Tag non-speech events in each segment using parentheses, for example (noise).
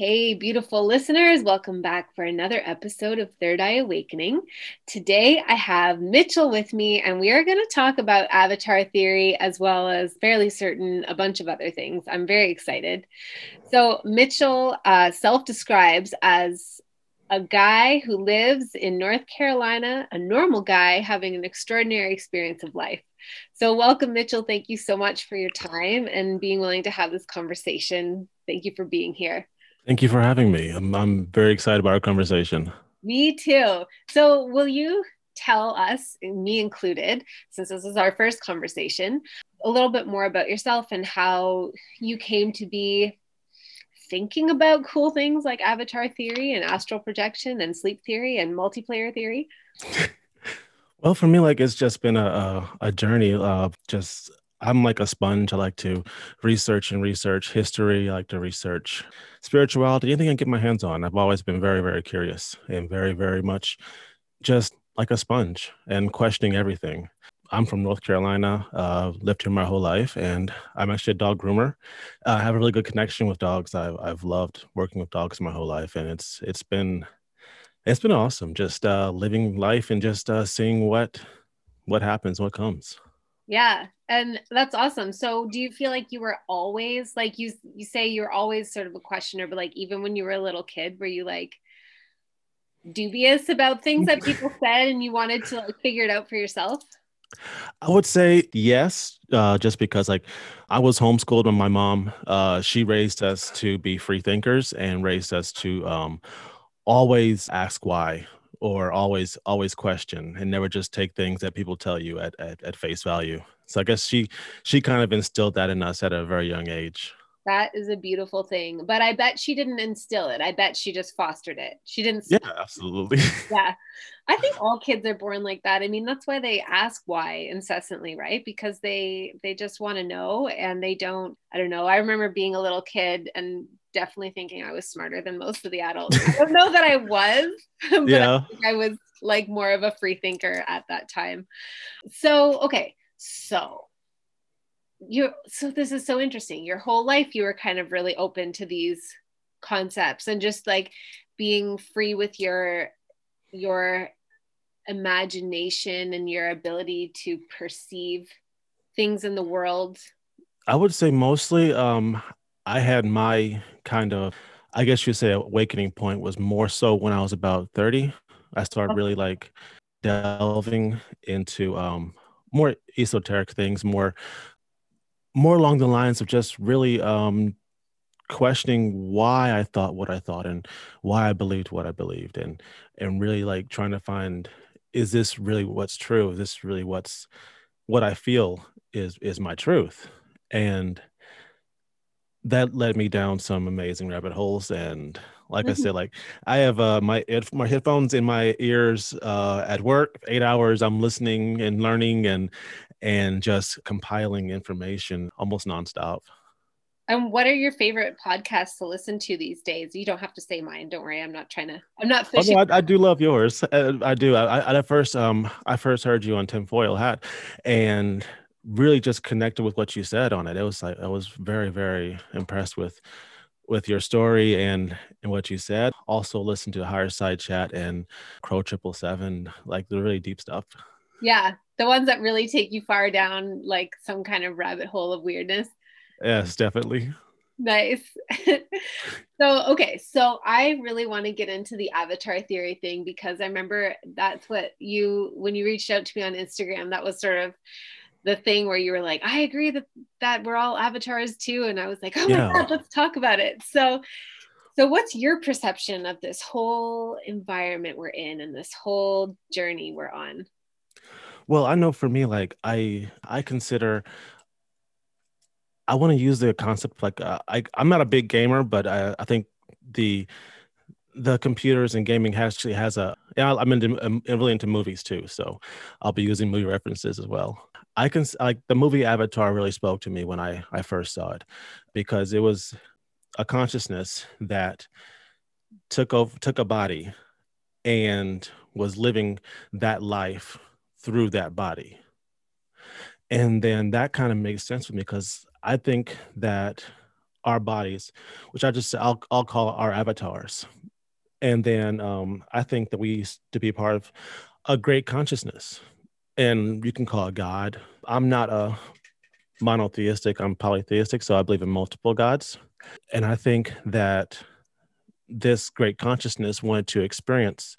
Hey, beautiful listeners, welcome back for another episode of Third Eye Awakening. Today I have Mitchell with me, and we are going to talk about avatar theory as well as fairly certain a bunch of other things. I'm very excited. So, Mitchell uh, self describes as a guy who lives in North Carolina, a normal guy having an extraordinary experience of life. So, welcome, Mitchell. Thank you so much for your time and being willing to have this conversation. Thank you for being here. Thank you for having me. I'm, I'm very excited about our conversation. Me too. So, will you tell us, me included, since this is our first conversation, a little bit more about yourself and how you came to be thinking about cool things like avatar theory and astral projection and sleep theory and multiplayer theory? (laughs) well, for me, like it's just been a, a, a journey of just I'm like a sponge. I like to research and research history. I like to research spirituality, anything I can get my hands on. I've always been very, very curious and very, very much just like a sponge and questioning everything. I'm from North Carolina, uh, lived here my whole life, and I'm actually a dog groomer. Uh, I have a really good connection with dogs. I've, I've loved working with dogs my whole life, and it's it's been it's been awesome just uh, living life and just uh, seeing what what happens, what comes. Yeah, and that's awesome. So, do you feel like you were always like you you say you're always sort of a questioner, but like even when you were a little kid, were you like dubious about things that people (laughs) said and you wanted to like figure it out for yourself? I would say yes, uh, just because like I was homeschooled and my mom, uh, she raised us to be free thinkers and raised us to um, always ask why or always always question and never just take things that people tell you at, at, at face value. So i guess she she kind of instilled that in us at a very young age. That is a beautiful thing but i bet she didn't instill it. I bet she just fostered it. She didn't yeah absolutely. (laughs) Yeah. I think all kids are born like that. I mean that's why they ask why incessantly right? Because they they just want to know and they don't i don't know. I remember being a little kid and definitely thinking I was smarter than most of the adults. I (laughs) don't know that I was, (laughs) but yeah. I, I was like more of a free thinker at that time. So, okay. So, you so this is so interesting. Your whole life you were kind of really open to these concepts and just like being free with your your imagination and your ability to perceive things in the world I would say mostly um I had my kind of, I guess you'd say, awakening point was more so when I was about 30. I started really like delving into um, more esoteric things, more more along the lines of just really um, questioning why I thought what I thought and why I believed what I believed, and and really like trying to find is this really what's true? Is this really what's what I feel is is my truth? And that led me down some amazing rabbit holes and like mm-hmm. i said like i have uh my my headphones in my ears uh at work eight hours i'm listening and learning and and just compiling information almost nonstop and what are your favorite podcasts to listen to these days? You don't have to say mine. Don't worry. I'm not trying to. I'm not fishing. Oh, no, I, I, do love yours. I, uh, I do. I, I, at first, um, I first heard you on Tinfoil Hat, and really just connected with what you said on it. It was like I was very, very impressed with with your story and and what you said. Also listen to Higher Side Chat and Crow Triple Seven, like the really deep stuff. Yeah, the ones that really take you far down like some kind of rabbit hole of weirdness. Yes, definitely. Nice. (laughs) so, okay, so I really want to get into the avatar theory thing because I remember that's what you when you reached out to me on Instagram, that was sort of the thing where you were like, I agree that that we're all avatars too, and I was like, oh yeah. my god, let's talk about it. So, so what's your perception of this whole environment we're in and this whole journey we're on? Well, I know for me, like I I consider I want to use the concept like uh, I I'm not a big gamer, but I, I think the the computers and gaming actually has a yeah i'm into i'm really into movies too so i'll be using movie references as well i can like the movie avatar really spoke to me when i i first saw it because it was a consciousness that took over took a body and was living that life through that body. And then that kind of makes sense for me because i think that our bodies which i just i'll, I'll call our avatars. And then um, I think that we used to be part of a great consciousness, and you can call it God. I'm not a monotheistic, I'm polytheistic, so I believe in multiple gods. And I think that this great consciousness wanted to experience.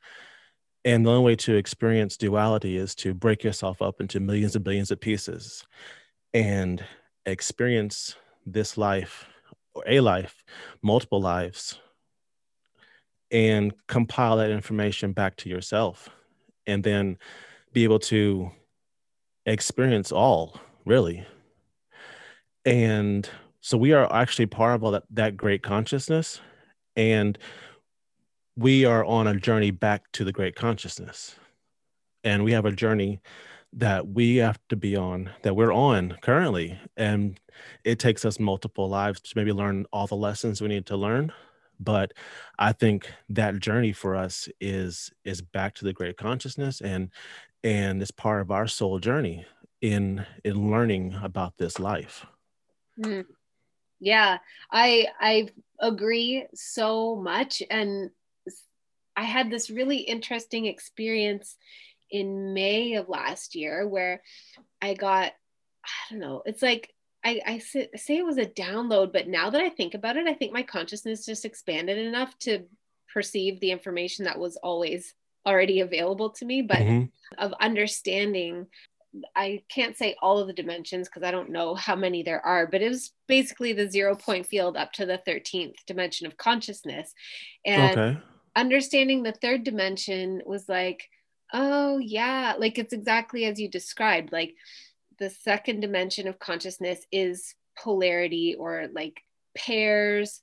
And the only way to experience duality is to break yourself up into millions and billions of pieces and experience this life or a life, multiple lives and compile that information back to yourself and then be able to experience all really. And so we are actually part of all that, that great consciousness and we are on a journey back to the great consciousness. And we have a journey that we have to be on that we're on currently. And it takes us multiple lives to maybe learn all the lessons we need to learn. But i think that journey for us is is back to the great consciousness. And and it's part of our soul journey in in learning about this life mm. yeah i i agree so much and i had this really interesting experience in may of last year where i got i don't know it's like I, I say, it was a download, but now that I think about it, I think my consciousness just expanded enough to perceive the information that was always already available to me, but mm-hmm. of understanding. I can't say all of the dimensions because I don't know how many there are, but it was basically the zero point field up to the 13th dimension of consciousness. And okay. understanding the third dimension was like, oh, yeah, like it's exactly as you described. Like, the second dimension of consciousness is polarity or like pairs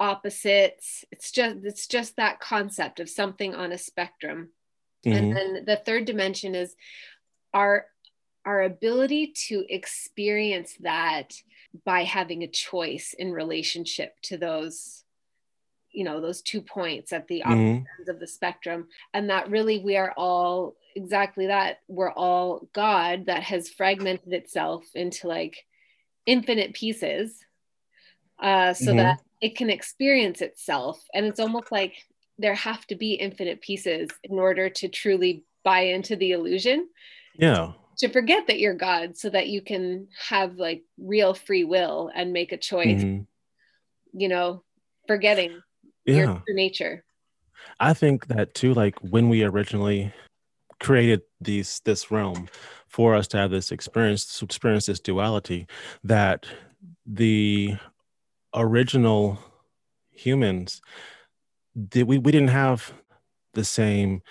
opposites it's just it's just that concept of something on a spectrum mm-hmm. and then the third dimension is our our ability to experience that by having a choice in relationship to those you know those two points at the opposite mm-hmm. ends of the spectrum and that really we are all exactly that we're all god that has fragmented itself into like infinite pieces uh, so mm-hmm. that it can experience itself and it's almost like there have to be infinite pieces in order to truly buy into the illusion yeah to forget that you're god so that you can have like real free will and make a choice mm-hmm. you know forgetting yeah. your nature i think that too like when we originally created these this realm for us to have this experience experience this duality that the original humans did we, we didn't have the same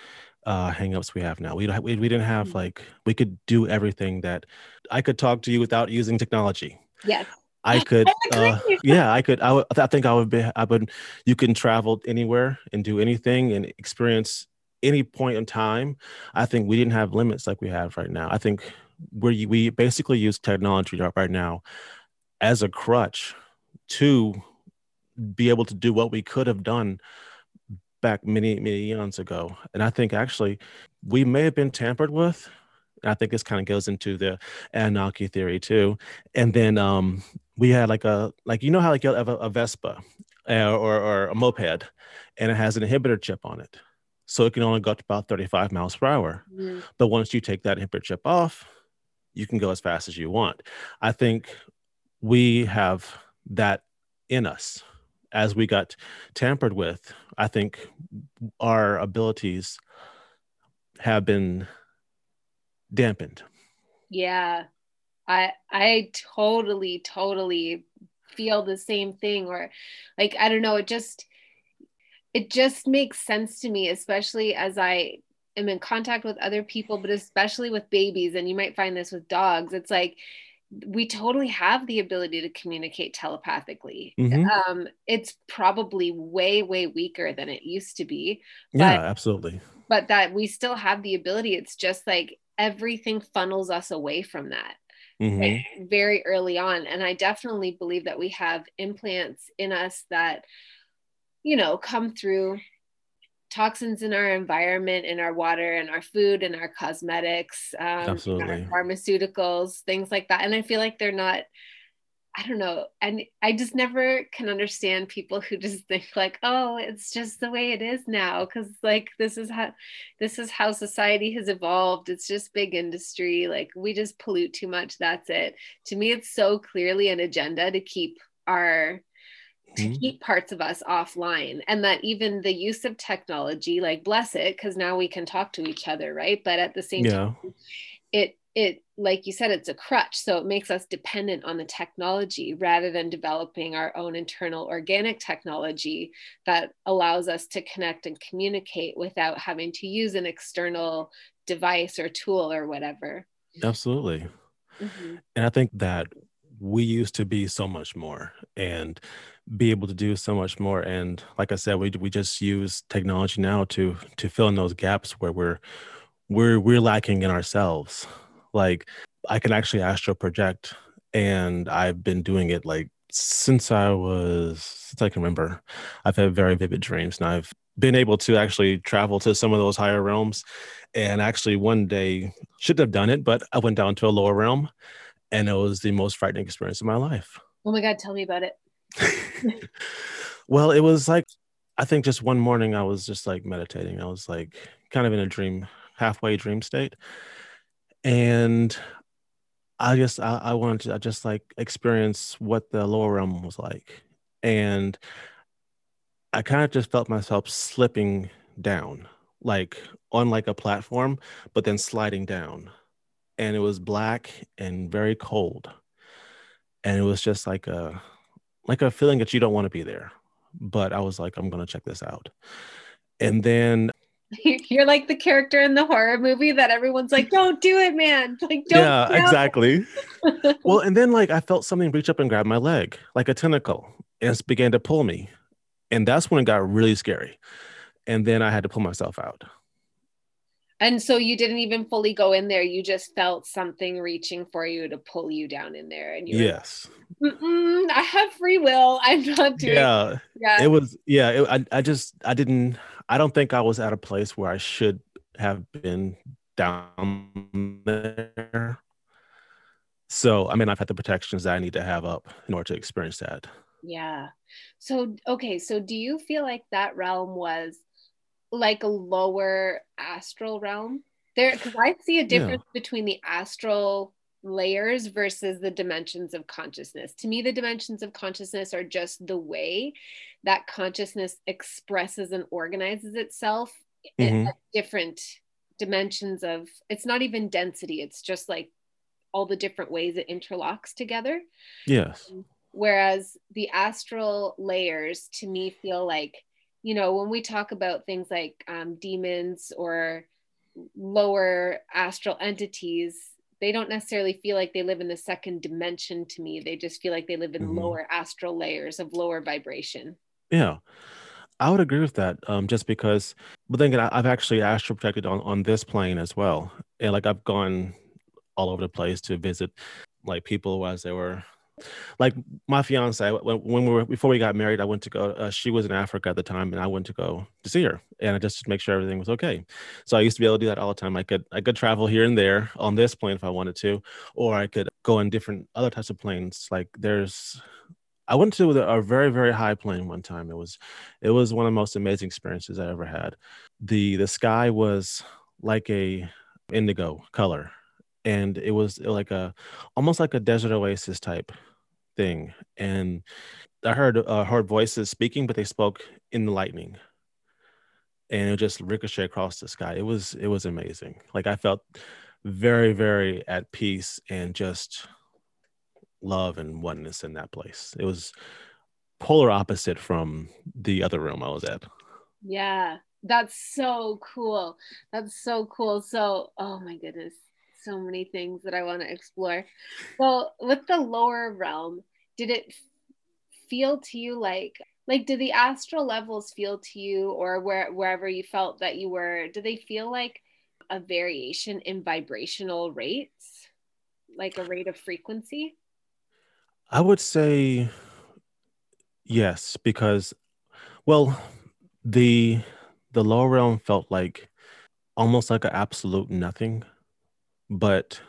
uh hangups we have now we, we we didn't have mm-hmm. like we could do everything that i could talk to you without using technology yeah I could, uh, yeah, I could. I, would, I think I would be. I would. You can travel anywhere and do anything and experience any point in time, I think we didn't have limits like we have right now. I think we we basically use technology right now as a crutch to be able to do what we could have done back many many eons ago. And I think actually we may have been tampered with. I think this kind of goes into the Anunnaki theory too. And then um, we had like a like you know how like you have a, a Vespa uh, or or a moped, and it has an inhibitor chip on it so it can only go up to about 35 miles per hour. Mm. But once you take that inhibitor chip off, you can go as fast as you want. I think we have that in us as we got tampered with. I think our abilities have been dampened. Yeah. I I totally totally feel the same thing or like I don't know it just it just makes sense to me, especially as I am in contact with other people, but especially with babies. And you might find this with dogs. It's like we totally have the ability to communicate telepathically. Mhm. Um, it's probably way, way weaker than it used to be, Yeah, absolutely. but that we still have the ability. It's just like everything funnels us away from that hmm like, very early on. And I definitely believe that we have implants in us that, you know, come through toxins in our environment, in our water, and our food, and our cosmetics, um, in our pharmaceuticals, things like that. And I feel like they're not. I don't know. And I just never can understand people who just think like, oh, it's just the way it is now. Cause like this is how this is how society has evolved. It's just big industry. Like we just pollute too much. That's it. To me, it's so clearly an agenda to keep our to Mhm. keep parts of us offline and that even the use of technology like bless it because now we can talk to each other right but at the same time it it like you said it's a crutch so it makes us dependent on the technology rather than developing our own internal organic technology that allows us to connect and communicate without having to use an external device or tool or whatever Absolutely. Mhm. And I think that we used to be so much more and be able to do so much more. And like I said, we we just use technology now to to fill in those gaps where we're we're we're lacking in ourselves. Like I can actually astral project, and I've been doing it like since I was since I can remember. I've had very vivid dreams, and I've been able to actually travel to some of those higher realms. And actually, one day shouldn't have done it, but I went down to a lower realm, and it was the most frightening experience of my life. oh my god tell me about it (laughs) (laughs) well, it was like I think just one morning I was just like meditating. I was like kind of in a dream, halfway dream state, and I just I, I wanted to I just like experience what the lower realm was like, and I kind of just felt myself slipping down, like on like a platform, but then sliding down, and it was black and very cold, and it was just like a like a feeling that you don't want to be there. But I was like, I'm gonna check this out. And then (laughs) You're like the character in the horror movie that everyone's like, "Don't do it, man!" Like, don't. yeah, no." exactly. (laughs) well, and then like I felt something reach up and grab my leg, like a tentacle, and it began to pull me. And that's when it got really scary. And then I had to pull myself out. And so you didn't even fully go in there. You just felt something reaching for you to pull you down in there, and you Yes. "Mm-mm, I have free will. (laughs) I'm not doing. Yeah. yeah. It was yeah, it, I I just I didn't I don't think I was at a place where I should have been down there. So, I mean, I've had the protections that I need to have up in order to experience that. Yeah. So, okay. So, do you feel like that realm was like a lower astral realm? There, because I see a difference between the astral layers versus the dimensions of consciousness. To me, the dimensions of consciousness are just the way that consciousness expresses and organizes itself Mhm. at different dimensions of it's not even density, it's just like all the different ways it interlocks together Yes. whereas the astral layers to me feel like you know when we talk about things like um, demons or lower astral entities they don't necessarily feel like they live in the second dimension to me they just feel like they live in Mhm. lower astral layers of lower vibration Yeah. I would agree with that. Um, just because, but then again, I've actually astral projected on on this plane as well, and like I've gone all over the place to visit like people as they were. Like my fiance, when, we were before we got married, I went to go. Uh, she was in Africa at the time, and I went to go to see her, and I just to make sure everything was okay. So I used to be able to do that all the time. I could I could travel here and there on this plane if I wanted to, or I could go on different other types of planes. Like there's, I went to a very very high plane one time. It was it was one of the most amazing experiences I ever had. The the sky was like a indigo color and it was like a almost like a desert oasis type thing and I heard uh, heard voices speaking but they spoke in the lightning and it just ricochet across the sky. It was it was amazing. Like I felt very very at peace and just love and oneness in that place. It was polar opposite from the other room I was at. yeah that's so cool that's so cool so oh my goodness so many things that I want to explore. Well, with the lower realm, did it feel to you like like did the astral levels feel to you or where wherever you felt that you were, do they feel like a variation in vibrational rates? Like a rate of frequency? I would say yes, because well, the the lower realm felt like almost like an absolute nothing, but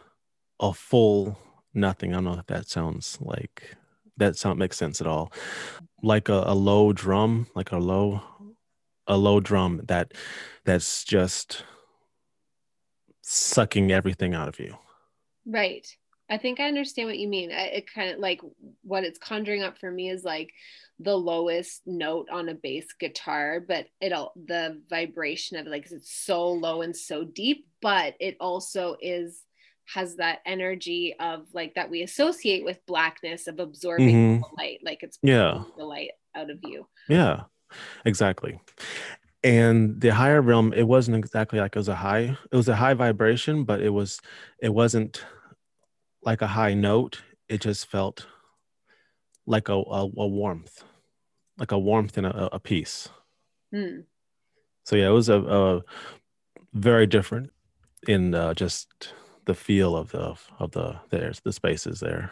a full nothing. I don't know if that sounds like that sound makes sense at all. Like a, a low drum, like a low a low drum that that's just sucking everything out of you. Right. I think I understand what you mean. I, it kind of like what it's conjuring up for me is like the lowest note on a bass guitar, but it'll the vibration of it, like it's so low and so deep, but it also is has that energy of like that we associate with blackness of absorbing mm-hmm. the light, like it's yeah the light out of you. Yeah, exactly. And the higher realm, it wasn't exactly like it was a high, it was a high vibration, but it was it wasn't like a high note. It just felt like a, a, a warmth, like a warmth in a, a peace. Hmm. So yeah, it was a, a very different in uh, just the feel of the of the there's the spaces there.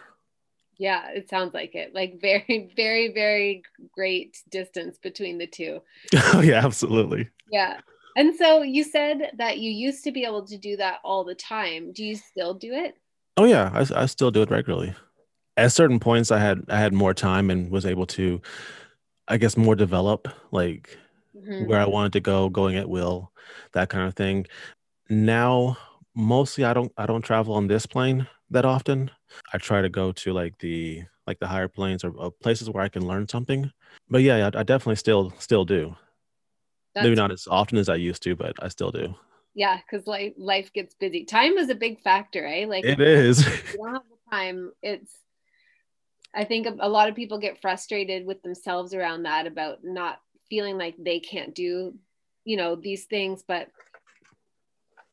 Yeah, it sounds like it. Like (laughs) very, very, very great distance between the two. (laughs) oh yeah, absolutely. Yeah. And so you said that you used to be able to do that all the time. Do you still do it? Oh yeah, I, I still do it regularly. At certain points, I had I had more time and was able to, I guess, more develop like mm-hmm. where I wanted to go, going at will, that kind of thing. Now, mostly I don't I don't travel on this plane that often. I try to go to like the like the higher planes or, or places where I can learn something. But yeah, I, I definitely still still do. That's Maybe not as often as I used to, but I still do yeah because life life gets busy. Time is a big factor eh? Like it is. you don't have the time it's i think a lot of people get frustrated with themselves around that about not feeling like they can't do you know these things but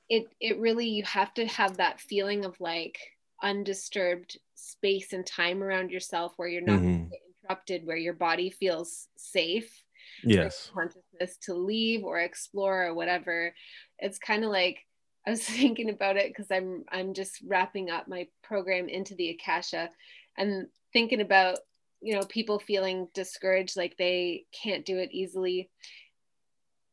it it really you have to have that feeling of like undisturbed space and time around yourself where you're not mm-hmm. interrupted where your body feels safe yes. consciousness to leave or explore or whatever it's kind of like I was (laughs) thinking about it because I'm I'm just wrapping up my program into the Akasha and thinking about you know people feeling discouraged like they can't do it easily.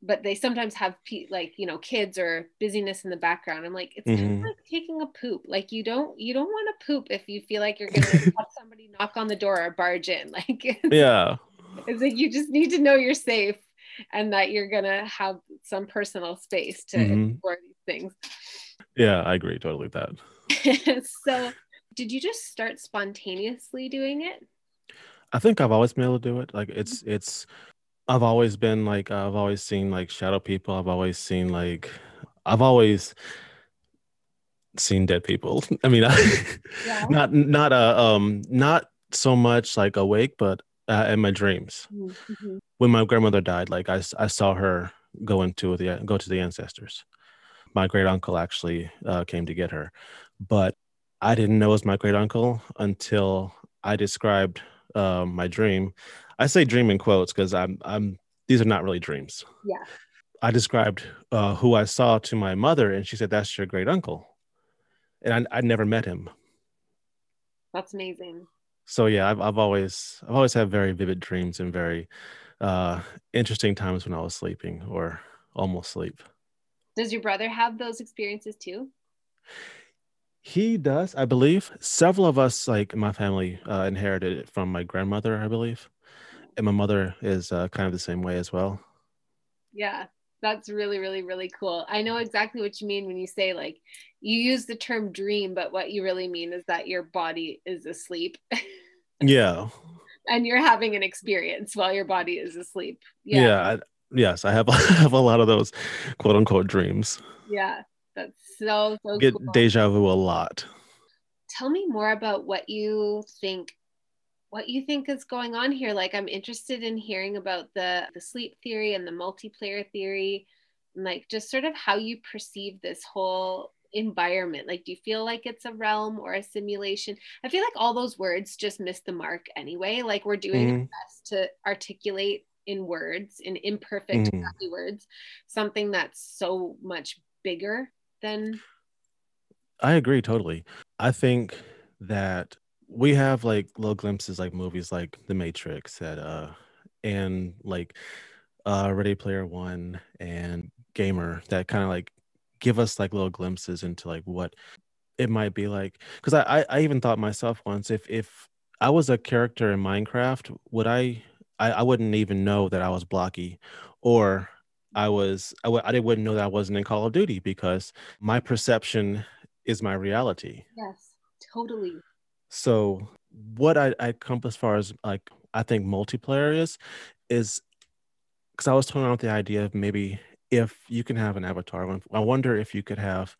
But they sometimes have pe- like you know kids or busyness in the background. I'm like it's mm-hmm. kind of like taking a poop. Like you don't you don't want to poop if you feel like you're gonna (laughs) have somebody knock on the door or barge in. (laughs) Like yeah. it's like you just need to know you're safe and that you're gonna have some personal space to mm-hmm. explore these things. Yeah, I agree totally with that. (laughs) so did you just start spontaneously doing it? I think I've always been able to do it. Like it's mm-hmm. it's I've always been like I've always seen like shadow people. I've always seen like I've always seen dead people. (laughs) I mean, (laughs) yeah. not not a uh, um not so much like awake, but uh, in my dreams. Mm-hmm. When my grandmother died, like I, I saw her go into the go to the ancestors. My great uncle actually uh, came to get her, but I didn't know it was my great uncle until I described uh, my dream. I say dream in quotes because I'm I'm these are not really dreams. Yeah. I described uh, who I saw to my mother, and she said, "That's your great uncle," and I I never met him. That's amazing so yeah, I've I've always I've always had very vivid dreams and very uh, interesting times when I was sleeping or almost sleep. Does your brother have those experiences too? He does, I believe. Several of us, like my family, uh, inherited it from my grandmother, I believe, and my mother is uh, kind of the same way as well. Yeah, that's really really really cool i know exactly what you mean when you say like you use the term dream but what you really mean is that your body is asleep. (laughs) Yeah. And you're having an experience while your body is asleep. Yeah, yeah I, yes i have, (laughs) I have a lot of those quote unquote dreams. Yeah that's so so get cool. deja vu a lot. Tell me more about what you think what you think is going on here. Like, I'm interested in hearing about the the sleep theory and the multiplayer theory, and like just sort of how you perceive this whole environment like do you feel like it's a realm or a simulation i feel like all those words just miss the mark anyway like we're doing Mhm. our best to articulate in words in imperfect Mhm. words something that's so much bigger than I agree totally. I think that we have like little glimpses like movies like The Matrix that uh and like uh Ready Player One and Gamer that kind of like give us like little glimpses into like what it might be like. Because I, I I even thought myself once if if I was a character in Minecraft, would I I, I wouldn't even know that I was blocky or I was I w- I wouldn't know that I wasn't in Call of Duty because my perception is my reality. yes totally So what I, I come as far as like I think multiplayer is is because I was around with the idea of maybe if you can have an avatar. I wonder if you could have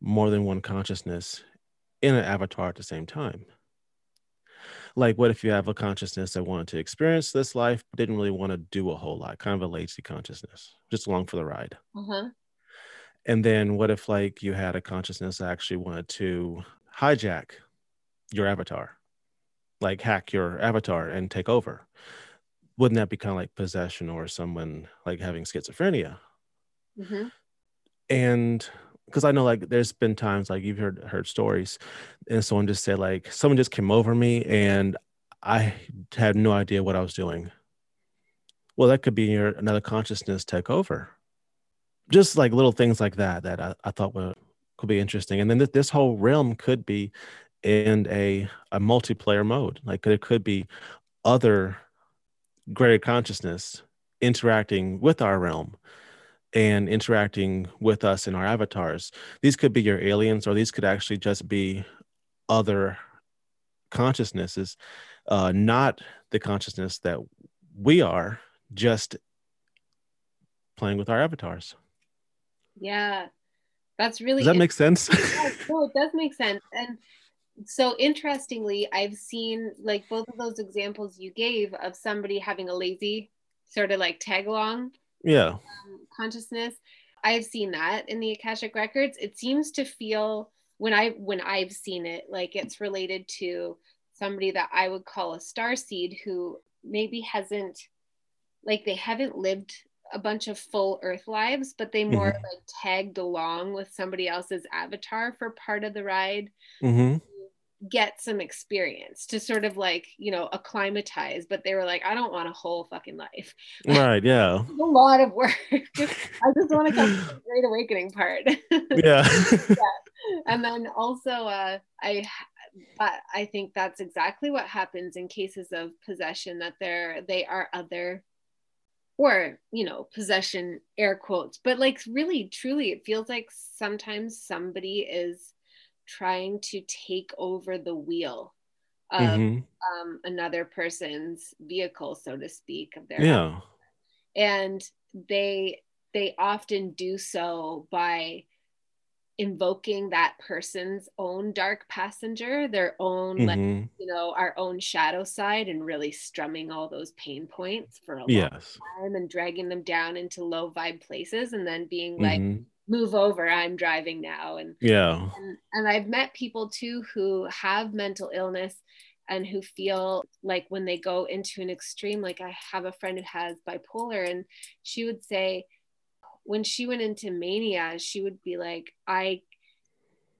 more than one consciousness in an avatar at the same time. Like, what if you have a consciousness that wanted to experience this life, but didn't really want to do a whole lot, kind of a lazy consciousness, just along for the ride? uh-huh And then what if like you had a consciousness that actually wanted to hijack your avatar, like hack your avatar and take over? Wouldn't that be kind of like possession or someone like having schizophrenia? Hmm And because I know like there's been times like you've heard heard stories, and someone just said like someone just came over me and I had no idea what I was doing. Well, that could be your another consciousness take over. Just like little things like that that I, I thought were could be interesting. And then th- this whole realm could be in a a multiplayer mode. Like there could be other greater consciousness interacting with our realm and interacting with us in our avatars. These could be your aliens, or these could actually just be other consciousnesses, uh, not the consciousness that we are, just playing with our avatars. yeah that's really Does that make sense? Yeah, no, it does make sense. And so interestingly, I've seen like both of those examples you gave of somebody having a lazy sort of like tag along yeah. um, consciousness. I've seen that in the Akashic records. It seems to feel when I when I've seen it like it's related to somebody that I would call a star seed who maybe hasn't like they haven't lived a bunch of full earth lives but they more Mhm. like tagged along with somebody else's avatar for part of the ride hmm get some experience to sort of like you know acclimatize but they were like i don't want a whole fucking life (laughs) Right. Yeah. a lot of work (laughs) i just want to come to the great awakening part (laughs) Yeah. and then also uh i but i think that's exactly what happens in cases of possession that they're they are other or you know possession air quotes but like really truly it feels like sometimes somebody is trying to take over the wheel of Mhm. um, another person's vehicle so to speak of their Yeah. and they they often do so by invoking that person's own dark passenger their own like Mhm. you know our own shadow side and really strumming all those pain points for a long Yes. time and dragging them down into low vibe places and then being like Mhm. Move over i'm driving now and Yeah. and, and I've met people too who have mental illness and who feel like when they go into an extreme, like I have a friend who has bipolar, and she would say when she went into mania, she would be like, I,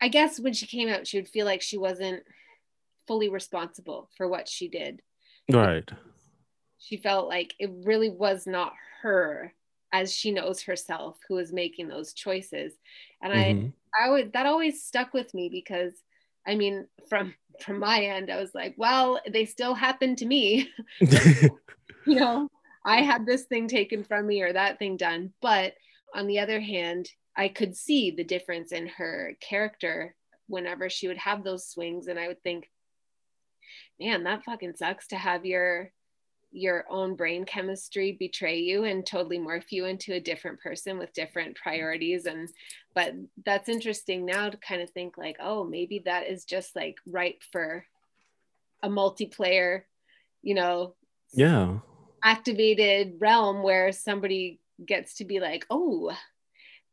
I guess when she came out, she would feel like she wasn't fully responsible for what she did. Right. She felt like it really was not her as she knows herself who is making those choices. And I, Mhm. I would that always stuck with me because I mean from (laughs) from my end I was like well they still happen to me (laughs) (laughs) you know I had this thing taken from me or that thing done but on the other hand I could see the difference in her character whenever she would have those swings and I would think man that fucking sucks to have your your own brain chemistry betray you and totally morph you into a different person with different priorities and but that's interesting now to kind of think like oh maybe that is just like ripe for a multiplayer you know yeah. activated realm where somebody gets to be like oh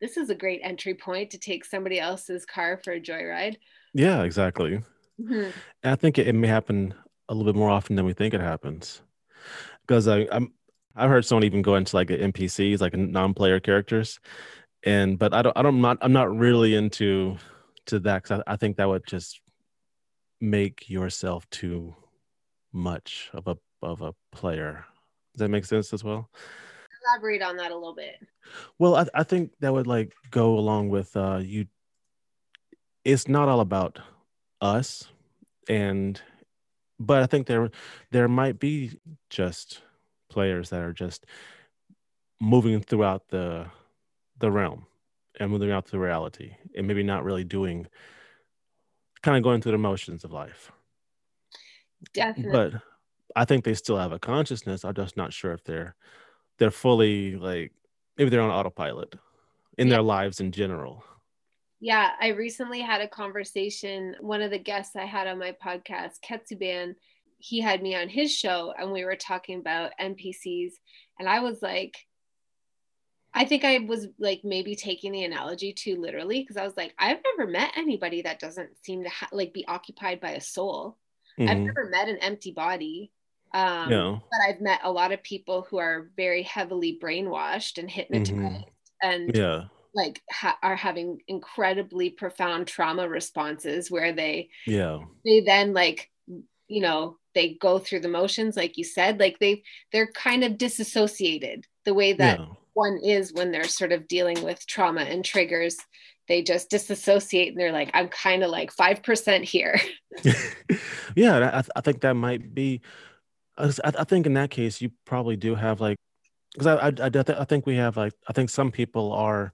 this is a great entry point to take somebody else's car for a joyride. Yeah, exactly. Mm-hmm. I think it, it, may happen a little bit more often than we think it happens. Because I, I'm I've heard someone even go into like NPCs, like non-player characters, and but I don't I don't I'm not I'm not really into to that because I, I think that would just make yourself too much of a of a player. Does that make sense as well? Elaborate on that a little bit. Well, I, I think that would like go along with uh you. It's not all about us, and but I think there there might be just players that are just moving throughout the the realm and moving out to reality and maybe not really doing kind of going through the motions of life. Definitely. But I think they still have a consciousness. I'm just not sure if they're they're fully like maybe they're on autopilot in yeah. their lives in general. Yeah, I recently had a conversation. One of the guests I had on my podcast, Ketsuban, he had me on his show and we were talking about NPCs. And I was like, I think I was like maybe taking the analogy too literally because I was like, I've never met anybody that doesn't seem to ha- like be occupied by a soul. Mm-hmm. I've never met an empty body. Um, no. But I've met a lot of people who are very heavily brainwashed and hypnotized mm-hmm. and yeah. Like ha- are having incredibly profound trauma responses where they yeah. they then like you know they go through the motions like you said like they they're kind of disassociated the way that yeah. one is when they're sort of dealing with trauma and triggers. They just disassociate and they're like i'm kind of like 5% here. (laughs) (laughs) Yeah I, I, think that might be I, I, think in that case you probably do have like because I, I, I think we have like i think some people are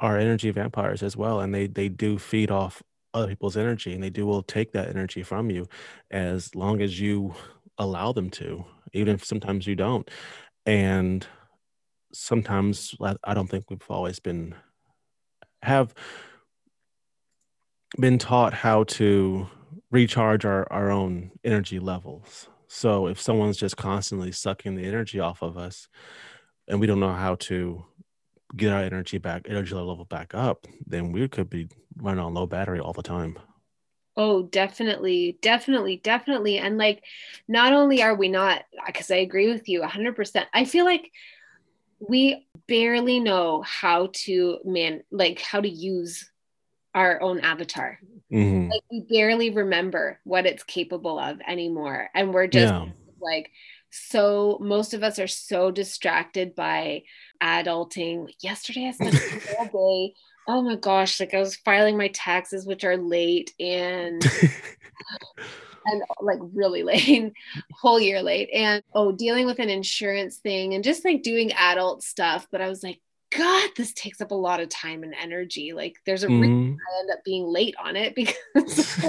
are energy vampires as well and they they do feed off other people's energy and they do will take that energy from you as long as you allow them to even if sometimes you don't. And sometimes i don't think we've always been have been taught how to recharge our, our own energy levels. So if someone's just constantly sucking the energy off of us and we don't know how to get our energy back, energy level back up, then we could be running on low battery all the time. Oh, definitely, definitely, definitely. And like, not only are we not, because I agree with you 100%, I feel like we barely know how to man, like, how to use our own avatar. Mm-hmm. Like, we barely remember what it's capable of anymore. And we're just yeah. like, so most of us are so distracted by adulting. Yesterday I spent all (laughs) day. Oh my gosh, like I was filing my taxes, which are late and (laughs) and like really late, whole year late. And oh, dealing with an insurance thing and just like doing adult stuff. But I was like, God, this takes up a lot of time and energy. Like there's a mm-hmm. reason I end up being late on it (laughs) because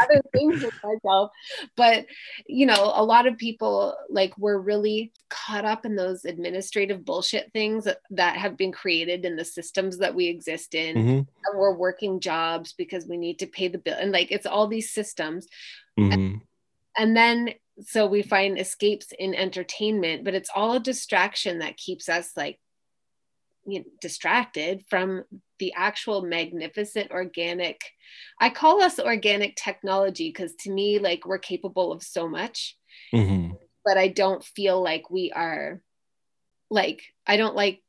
other things with myself. But you know, a lot of people like we're really caught up in those administrative bullshit things that, that have been created in the systems that we exist in. Mm-hmm. And we're working jobs because we need to pay the bill. And like it's all these systems. Mm-hmm. And, and then so we find escapes in entertainment, but it's all a distraction that keeps us like you know, distracted from the actual magnificent organic i call us organic technology because to me like we're capable of so much. Mm-hmm. but i don't feel like we are like i don't like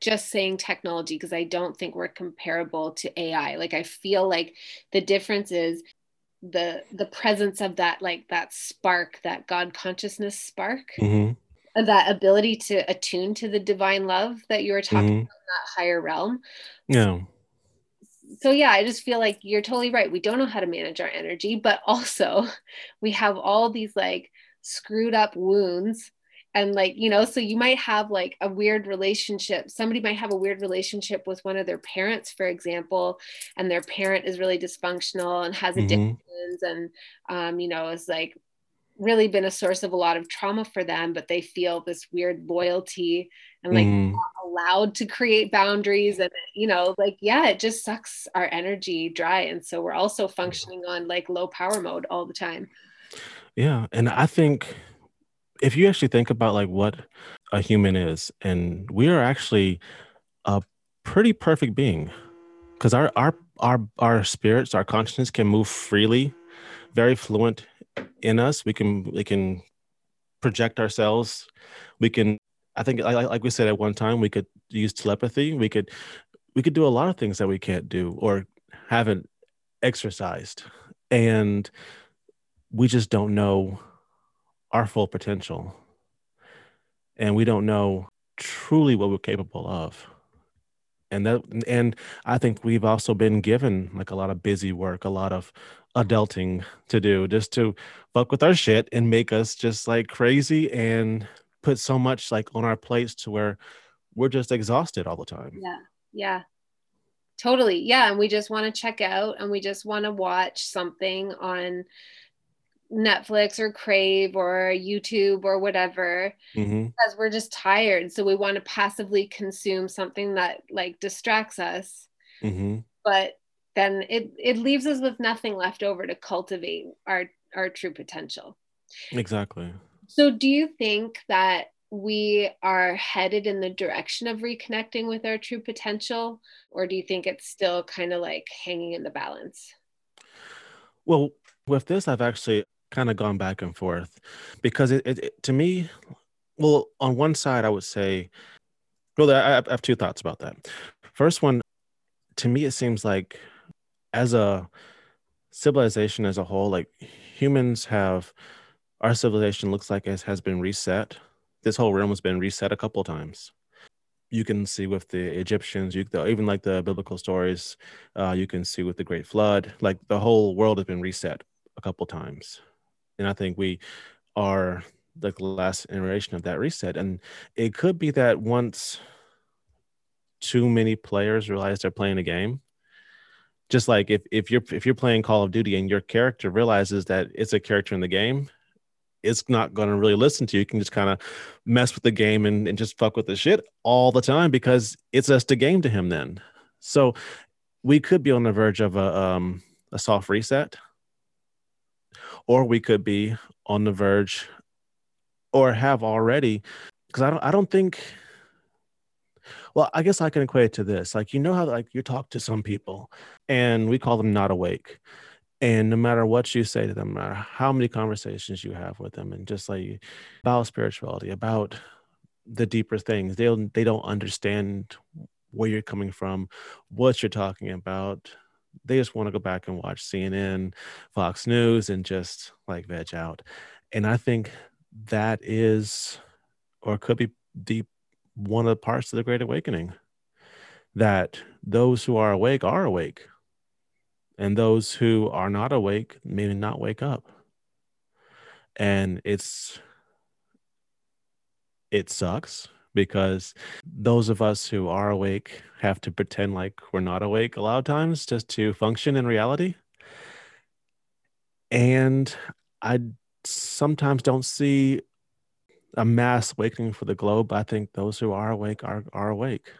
just saying technology because i don't think we're comparable to ai like i feel like the difference is the the presence of that like that spark that god consciousness spark mm-hmm that ability to attune to the divine love that you were talking mm-hmm. about that higher realm. Yeah. So yeah, I just feel like you're totally right. We don't know how to manage our energy, but (laughs) also we have all these like screwed up wounds and like you know so you might have like a weird relationship somebody might have a weird relationship with one of their parents for example and their parent is really dysfunctional and has mm-hmm. addictions and um, you know is like really been a source of a lot of trauma for them, but they feel this weird loyalty and like mm. allowed to create boundaries. And, you know, like, yeah, it just sucks our energy dry. And so we're also functioning on like low power mode all the time. Yeah. And I think if you actually think about like what a human is, and we are actually a pretty perfect being because our our our our spirits our consciousness can move freely very fluent in us we can we can project ourselves. We can i think like, we said at one time we could use telepathy. We could we could do a lot of things that we can't do or haven't exercised. And we just don't know our full potential. And we don't know truly what we're capable of. And that and i think we've also been given like a lot of busy work a lot of adulting to do just to fuck with our shit and make us just like crazy and put so much like on our plates to where we're just exhausted all the time yeah yeah totally yeah and we just want to check out and we just want to watch something on Netflix or Crave or YouTube or whatever mm-hmm. because we're just tired. So we want to passively consume something that like distracts us. Mm-hmm. But then it it leaves us with nothing left over to cultivate our our true potential. Exactly. So do you think that we are headed in the direction of reconnecting with our true potential or do you think it's still kind of like hanging in the balance? Well, with this I've actually kind of gone back and forth because it, it, it, to me well on one side i would say well I, I have two thoughts about that first one to me it seems like as a civilization as a whole like humans have our civilization looks like it has been reset. This whole realm has been reset a couple times. You can see with the Egyptians, you even like the biblical stories, uh, you can see with the Great Flood, like the whole world has been reset a couple times. And I think we are like the last iteration of that reset. And it could be that once too many players realize they're playing a game, just like if, if you're if you're playing Call of Duty and your character realizes that it's a character in the game, it's not going to really listen to you. You can just kind of mess with the game and, and just fuck with the shit all the time because it's just a game to him then. So we could be on the verge of a um, a soft reset or we could be on the verge or have already because I don't I don't think well, I guess I can equate it to this. Like you know how like you talk to some people and we call them not awake. And no matter what you say to them, no matter how many conversations you have with them, and just like about spirituality, about the deeper things, they they don't understand where you're coming from, what you're talking about, they just want to go back and watch CNN, Fox News, and just like veg out. And I think that is, or could be deep, one of the parts of the Great Awakening that those who are awake are awake, and those who are not awake may not wake up. And it's, it sucks because those of us who are awake have to pretend like we're not awake a lot of times just to function in reality. And I sometimes don't see a mass awakening for the globe. I think those who are awake are, are awake.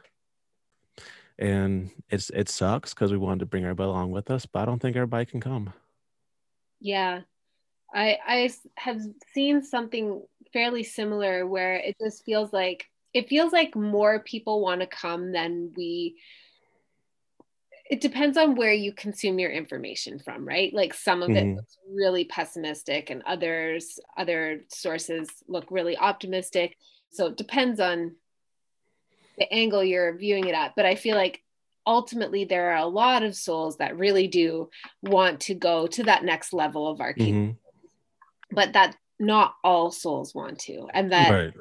And it's it sucks because we wanted to bring everybody along with us, but I don't think everybody can come. Yeah. I I have seen something fairly similar where it just feels like it feels like more people want to come than we it depends on where you consume your information from right like some of mm-hmm. it looks really pessimistic and others other sources look really optimistic so it depends on the angle you're viewing it at but i feel like ultimately there are a lot of souls that really do want to go to that next level of our mm-hmm. but that not all souls want to and that right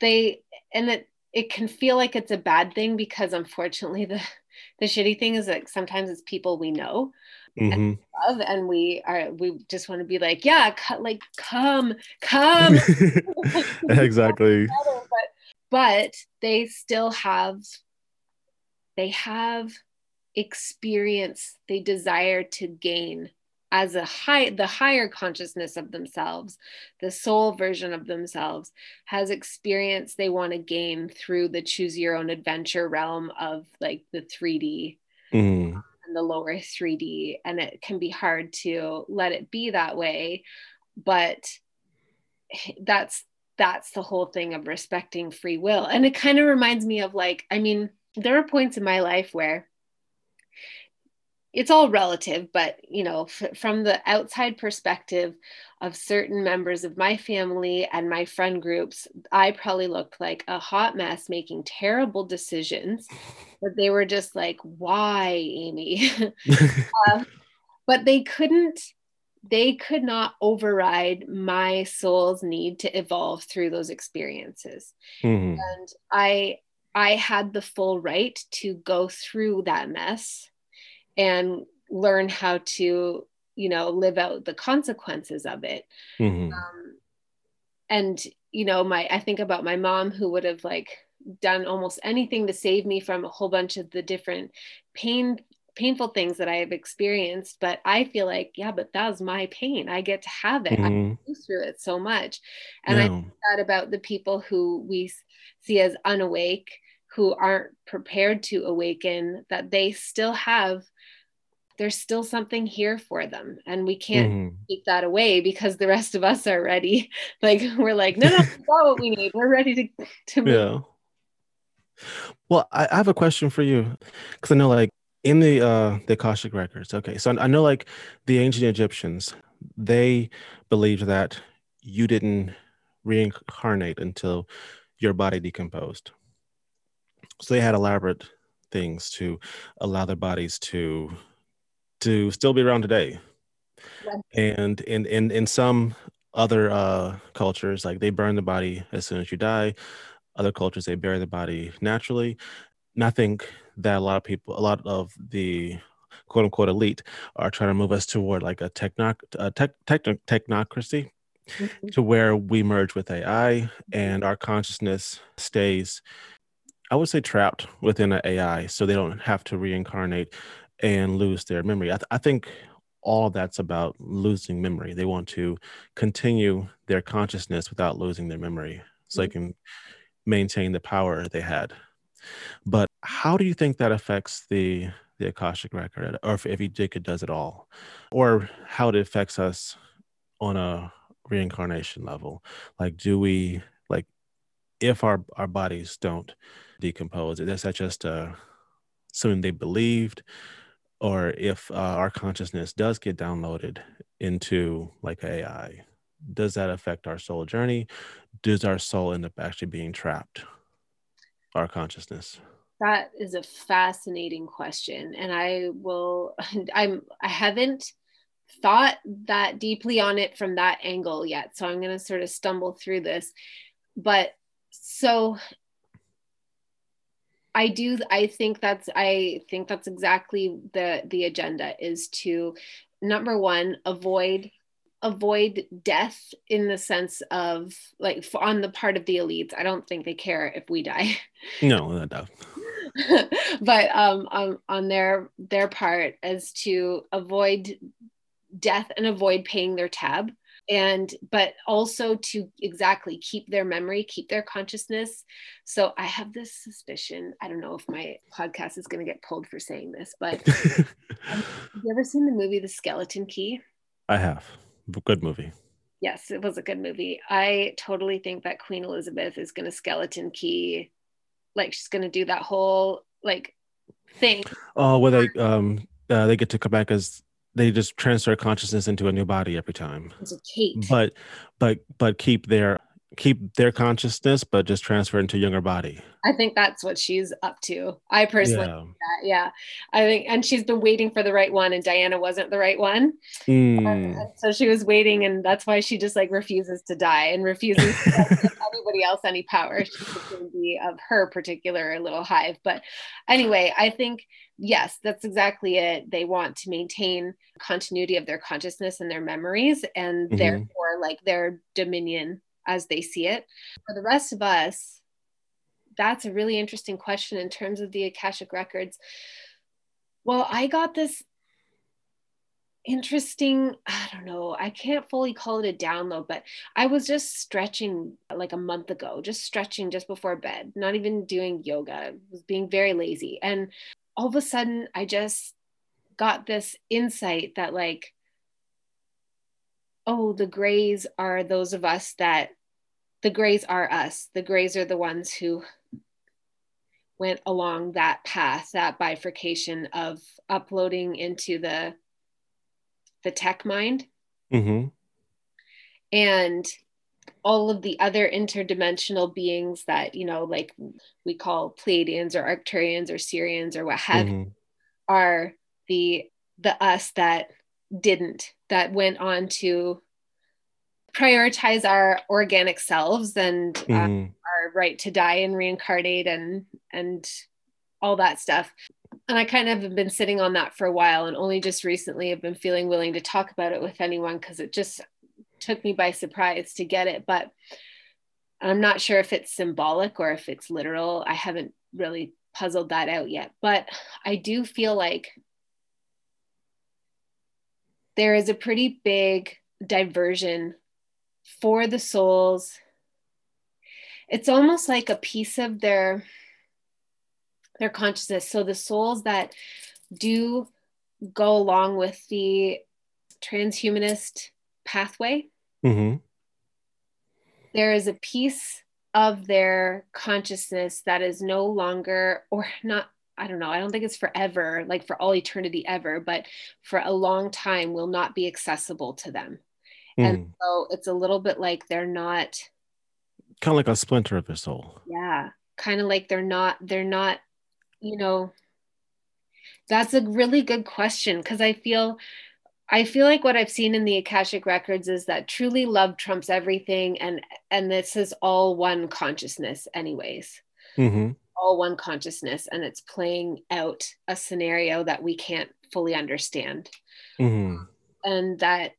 they and that it can feel like it's a bad thing because unfortunately the the shitty thing is that sometimes it's people we know mm-hmm. and love and we are we just want to be like yeah cut like come come (laughs) (laughs) exactly (laughs) but, but they still have they have experience they desire to gain as a high the higher consciousness of themselves the soul version of themselves has experience they want to gain through the choose your own adventure realm of like the 3d mm. and the lower 3d and it can be hard to let it be that way but that's that's the whole thing of respecting free will and it kind of reminds me of like i mean there are points in my life where it's all relative, but you know, f- from the outside perspective of certain members of my family and my friend groups, I probably looked like a hot mess making terrible decisions. (laughs) But they were just like, why, Amy? (laughs) (laughs) um, but they couldn't they could not override my soul's need to evolve through those experiences mm-hmm. and i i had the full right to go through that mess and learn how to you know live out the consequences of it mm-hmm. um, and you know my i think about my mom who would have like done almost anything to save me from a whole bunch of the different pain painful things that I have experienced, but I feel like, yeah, but that was my pain. I get to have it. Mm-hmm. I go through it so much. And I think that about the people who we see as unawake, who aren't prepared to awaken, that they still have there's still something here for them and we can't mm-hmm. take that away because the rest of us are ready (laughs) like we're like no no we got what we need we're ready to to move. yeah well I, I have a question for you because i know like in the uh the akashic records okay so i know like the ancient egyptians they believed that you didn't reincarnate until your body decomposed so they had elaborate things to allow their bodies to to still be around today yeah. and in in in some other uh cultures like they burn the body as soon as you die other cultures they bury the body naturally and i think that a lot of people, a lot of the quote unquote elite are trying to move us toward like a techno, a tech, techno, technocracy mm-hmm. to where we merge with AI and our consciousness stays, I would say, trapped within an AI so they don't have to reincarnate and lose their memory. I, th- I think all that's about losing memory. They want to continue their consciousness without losing their memory so mm-hmm. they can maintain the power they had. But how do you think that affects the the Akashic record, or if, if you think it does it all, or how it affects us on a reincarnation level? Like, do we like if our our bodies don't decompose? Is that just uh, something they believed, or if uh, our consciousness does get downloaded into like AI? Does that affect our soul journey? Does our soul end up actually being trapped? Our consciousness. That is a fascinating question. And I will, (laughs) I'm, I haven't thought that deeply on it from that angle yet. So I'm going to sort of stumble through this. But so I do, I think that's, I think that's exactly the, the agenda is to number one, avoid avoid death in the sense of like on the part of the elites. I don't think they care if we die. (laughs) No no (laughs) but um, um, on their their part as to avoid death and avoid paying their tab and but also to exactly keep their memory keep their consciousness. So i have this suspicion i don't know if my podcast is going to get pulled for saying this but (laughs) have you ever seen the movie the skeleton key? I have. Good movie. Yes it was a good movie. I totally think that queen elizabeth is going to skeleton key like she's gonna do that whole like thing. Oh, where they um uh, they get to come back as they just transfer consciousness into a new body every time. It's a Kate. But but but keep their keep their consciousness, but just transfer into younger body. I think that's what she's up to. I personally, yeah. yeah. I think, and she's been waiting for the right one, and Diana wasn't the right one. Mm. so she was waiting, and that's why she just like refuses to die and refuses to give (laughs) anybody else any power. She's going to be of her particular little hive. But anyway, I think yes, that's exactly it. They want to maintain continuity of their consciousness and their memories, and mm-hmm. therefore, like their dominion as they see it. For the rest of us, that's a really interesting question in terms of the Akashic records. Well, I got this interesting, I don't know, I can't fully call it a download, but I was just stretching like a month ago, just stretching just before bed, not even doing yoga, was being very lazy. And all of a sudden, I just got this insight that, like, oh, the grays are those of us that the grays are us. The grays are the ones who went along that path, that bifurcation of uploading into the the tech mind. Mm-hmm. And all of the other interdimensional beings that, you know, like we call Pleiadians or Arcturians or Sirians or what have mm-hmm. are the the us that didn't, that went on to prioritize our organic selves and mm-hmm. our right to die and reincarnate and and all that stuff. And i kind of have been sitting on that for a while and only just recently have been feeling willing to talk about it with anyone because it just took me by surprise to get it. But i'm not sure if it's symbolic or if it's literal. I haven't really puzzled that out yet. But i do feel like there is a pretty big diversion for the souls it's almost like a piece of their their consciousness so the souls that do go along with the transhumanist pathway mm-hmm. there is a piece of their consciousness that is no longer or not I don't know, I don't think it's forever, like for all eternity ever, but for a long time will not be accessible to them. Mm. And so it's a little bit like they're not kind of like a splinter of their soul. Yeah. Kind of like they're not, they're not, you know, that's a really good question because I feel I feel like what I've seen in the Akashic records is that truly love trumps everything and and this is all one consciousness anyways. Mm-hmm. All one consciousness and it's playing out a scenario that we can't fully understand. Mm-hmm. And that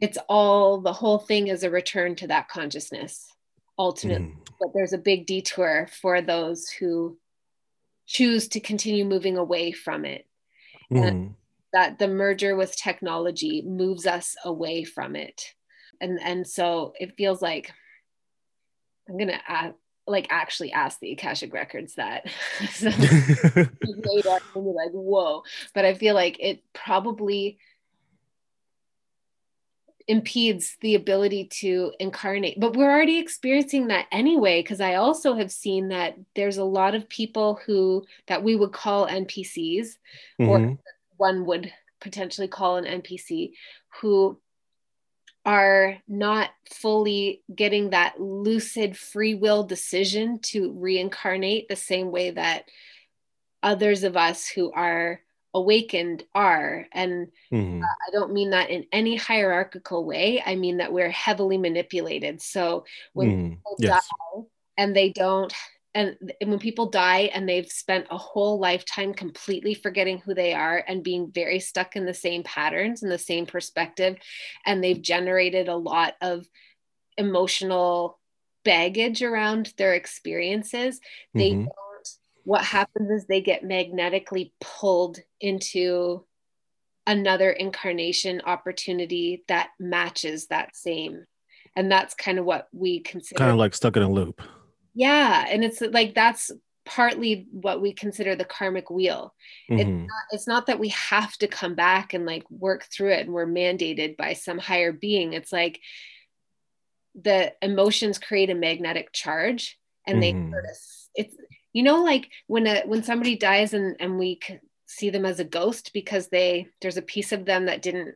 it's all the whole thing is a return to that consciousness ultimately mm. but there's a big detour for those who choose to continue moving away from it mm. and that the merger with technology moves us away from it and and so it feels like i'm gonna add, like actually ask the akashic records that (laughs) so later i'm be like whoa but i feel like it probably impedes the ability to incarnate. But we're already experiencing that anyway, because I also have seen that there's a lot of people who that we would call NPCs, mm-hmm. or one would potentially call an NPC, who are not fully getting that lucid free will decision to reincarnate the same way that others of us who are awakened are. And mm-hmm. uh, I don't mean that in any hierarchical way. I mean that we're heavily manipulated. So when mm, people yes. die and they don't, and, and when people die and they've spent a whole lifetime completely forgetting who they are and being very stuck in the same patterns and the same perspective, and they've generated a lot of emotional baggage around their experiences, they mm-hmm what happens is they get magnetically pulled into another incarnation opportunity that matches that same. And that's kind of what we consider kind of like stuck in a loop. Yeah and it's like that's partly what we consider the karmic wheel. Mm-hmm. it's, not, it's not that we have to come back and like work through it and we're mandated by some higher being. It's like the emotions create a magnetic charge and mm-hmm. they sort of it's you know like when a when somebody dies and and we see them as a ghost because they there's a piece of them that didn't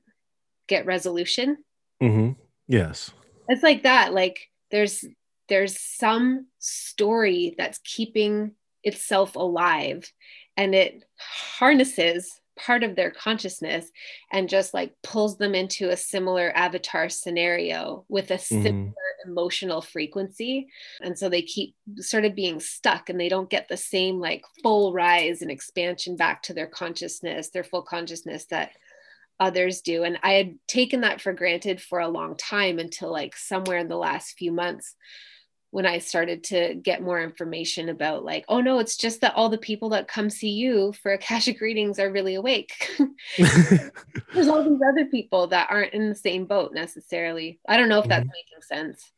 get resolution mm-hmm. yes it's like that like there's there's some story that's keeping itself alive and it harnesses part of their consciousness and just like pulls them into a similar avatar scenario with a mm-hmm. Emotional frequency. And so they keep sort of being stuck and they don't get the same like full rise and expansion back to their consciousness their full consciousness that others do. And i had taken that for granted for a long time until like somewhere in the last few months when I started to get more information about like, oh no, it's just that all the people that come see you for Akashic readings are really awake. (laughs) (laughs) There's all these other people that aren't in the same boat necessarily. I don't know if that's mm-hmm. making sense.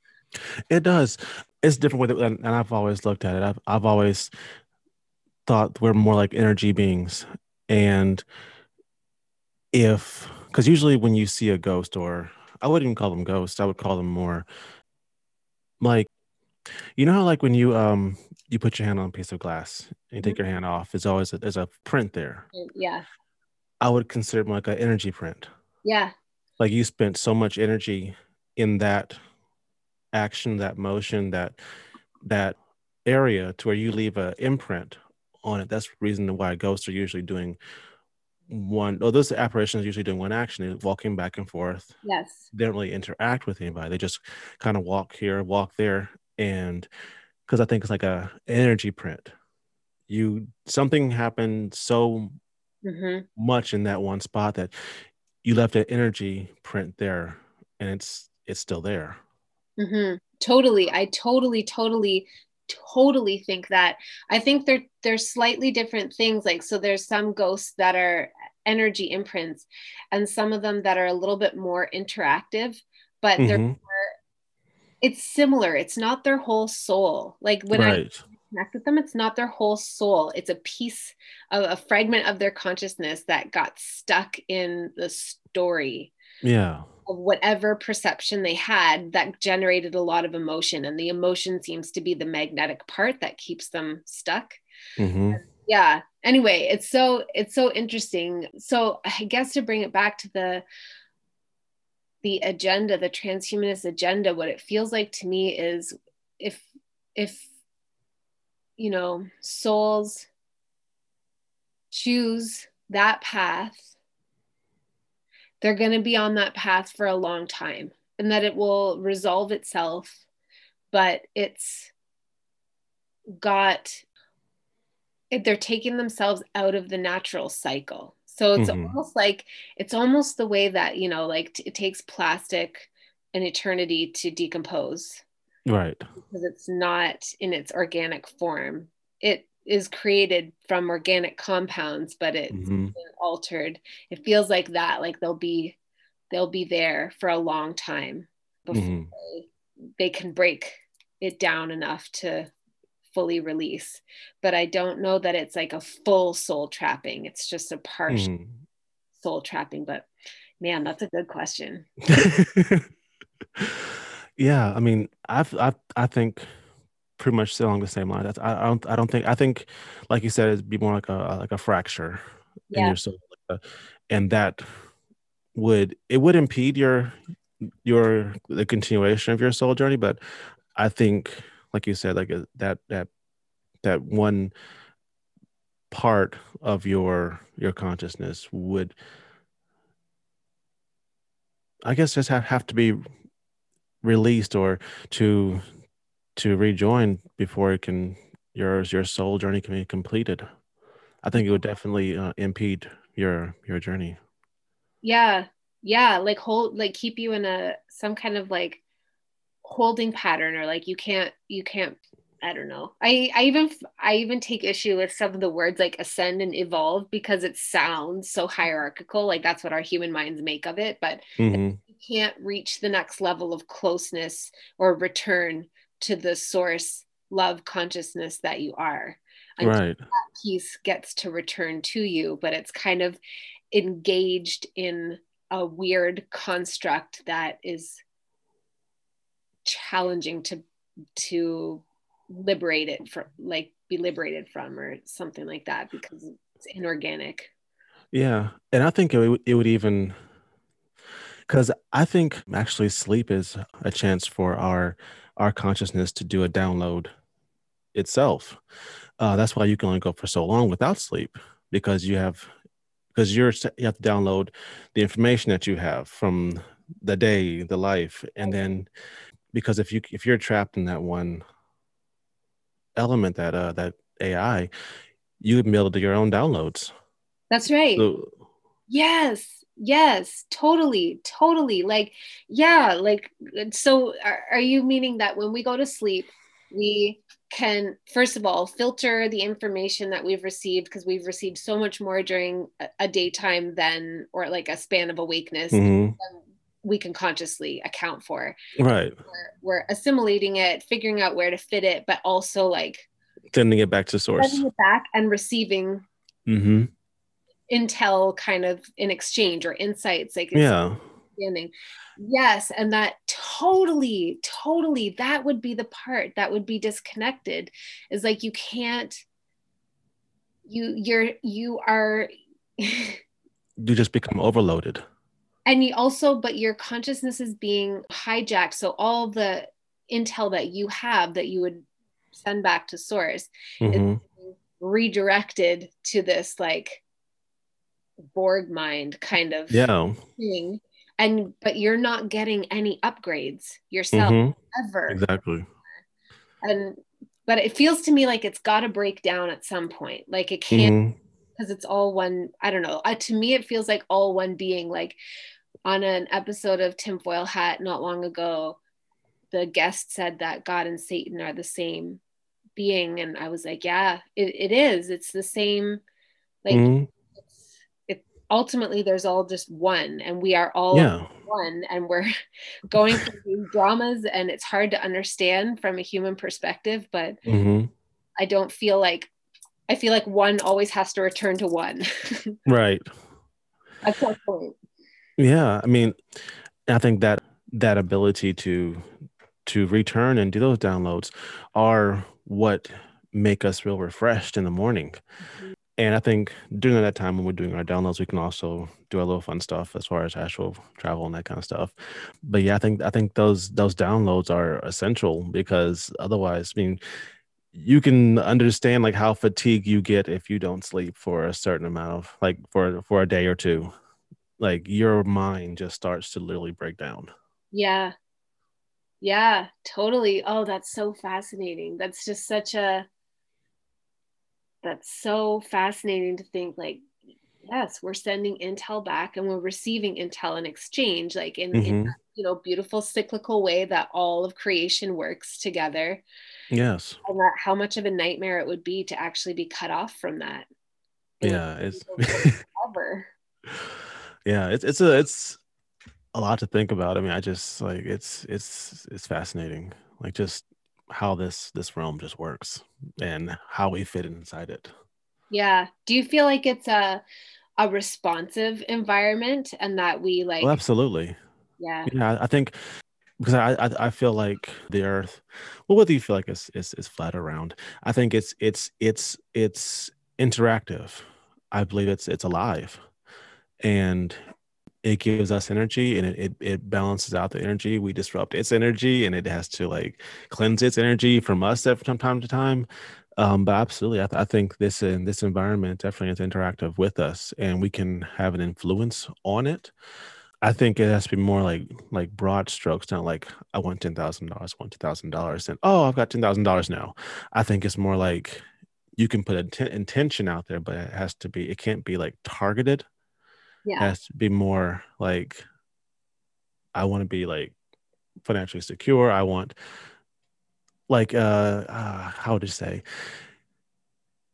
It does. It's different with it, and I've always looked at it. I've I've always thought we're more like energy beings, and if because usually when you see a ghost or I wouldn't even call them ghosts, I would call them more like you know how like when you um you put your hand on a piece of glass and you take Mm-hmm. your hand off, it's always a, there's a print there. Yeah. I would consider it like an energy print. Yeah. Like you spent so much energy in that action, that motion, that that area to where you leave a imprint on it. That's the reason why ghosts are usually doing one or those apparitions usually doing one action, they're walking back and forth. Yes. They don't really interact with anybody. They just kind of walk here, walk there, and because I think it's like a energy print. You something happened so hmm much in that one spot that you left an energy print there and it's it's still there Mm-hmm. Totally. I totally, totally, totally think that. I think they're they're slightly different things. Like so, there's some ghosts that are energy imprints, and some of them that are a little bit more interactive. But they're Mhm. It's similar. It's not their whole soul. Like when I connect with them, it's not their whole soul. It's a piece of a fragment of their consciousness that got stuck in the story yeah of whatever perception they had that generated a lot of emotion. And the emotion seems to be the magnetic part that keeps them stuck. hmm Yeah. Anyway, it's so it's so interesting. So I guess to bring it back to the the agenda, the transhumanist agenda, what it feels like to me is if if you know souls choose that path they're going to be on that path for a long time and that it will resolve itself but it's got they're taking themselves out of the natural cycle so it's Mhm. almost like it's almost the way that you know like t- it takes plastic an eternity to decompose right because it's not in its organic form. It is created from organic compounds, but it's hmm altered. It feels like that, like they'll be they'll be there for a long time before hmm they, they can break it down enough to fully release. But I don't know that it's like a full soul trapping. It's just a partial hmm soul trapping. But man, that's a good question. (laughs) yeah i mean I've, i i think pretty much along the same line that's I, I don't i don't think i think like you said it'd be more like a like a fracture in your soul and that would it would impede your your the continuation of your soul journey but i think like you said like uh, that that that one part of your your consciousness would i guess just have, have to be released or to to rejoin before it can yours your soul journey can be completed. I think it would definitely uh, impede your your journey. Yeah. Yeah. Like hold like keep you in a some kind of like holding pattern or like you can't you can't i don't know. I i even i even take issue with some of the words like ascend and evolve because it sounds so hierarchical. Like that's what our human minds make of it but Mhm. you can't reach the next level of closeness or return to the source love consciousness that you are until right. piece gets to return to you, but it's kind of engaged in a weird construct that is challenging to to liberate it from like be liberated from or something like that because it's inorganic. yeah and i think it would, it would even because i think actually sleep is a chance for our our consciousness to do a download itself uh, that's why you can only go for so long without sleep because you have because you're you have to download the information that you have from the day the life and then because if you if you're trapped in that one element that uh that ai you would be able to do your own downloads That's right. so Yes, yes, totally, totally. Like, yeah, like, so are, are you meaning that when we go to sleep, we can, first of all, filter the information that we've received because we've received so much more during a, a daytime than, or like a span of awakeness, mhm, than we can consciously account for. right. We're, we're assimilating it, figuring out where to fit it, but also like sending it back to source. sending it back and receiving hmm intel kind of in exchange or insights like yeah. understanding. Yes, and that totally totally that would be the part that would be disconnected. Is like you can't you you're you are (laughs) you just become overloaded and you also but your consciousness is being hijacked. So all the intel that you have that you would send back to source mm-hmm. is redirected to this like borg mind kind of yeah. thing. And but you're not getting any upgrades yourself mm-hmm. ever. Exactly. And but it feels to me like it's got to break down at some point. Like it can't because it's all one i don't know uh, to me it feels like all one being like on an episode of tinfoil hat not long ago the guest said that god and satan are the same being and i was like yeah it, it is it's the same like mm-hmm ultimately there's all just one and we are all yeah. one and we're (laughs) going through dramas and it's hard to understand from a human perspective but mm-hmm. i don't feel like i feel like one always has to return to one. (laughs) Right. At some point. Yeah i mean i think that that ability to to return and do those downloads are what make us real refreshed in the morning. Mm-hmm. And I think during that time when we're doing our downloads, we can also do a little fun stuff as far as actual travel and that kind of stuff. But yeah, I think I think those those downloads are essential because otherwise, I mean, you can understand like how fatigued you get if you don't sleep for a certain amount of like for for a day or two. Like your mind just starts to literally break down. Yeah. Yeah, totally. Oh, that's so fascinating. That's just such a that's so fascinating to think like yes we're sending intel back and we're receiving intel in exchange like in, mm-hmm. in you know beautiful cyclical way that all of creation works together. Yes. And that how much of a nightmare it would be to actually be cut off from that. Yeah it's (laughs) ever yeah it's it's a it's a lot to think about. I mean i just like it's it's it's fascinating like just how this this realm just works and how we fit inside it. Yeah. Do you feel like it's a a responsive environment and that we oh, like well, absolutely yeah. Yeah i think because I, I, I feel like the earth well what do you feel like it's, it's it's flat around i think it's it's it's it's interactive. I believe it's it's alive. And it gives us energy and it, it, it, balances out the energy. We disrupt its energy and it has to like cleanse its energy from us from time to time. Um, but absolutely I, th- I, think this in this environment definitely is interactive with us and we can have an influence on it i think it has to be more like like broad strokes not like i want $10000 i want $10000 and oh i've got $10000 now i think it's more like you can put an intention out there but it has to be it can't be like targeted yeah. has to be more like I want to be like financially secure. I want like uh, uh how to say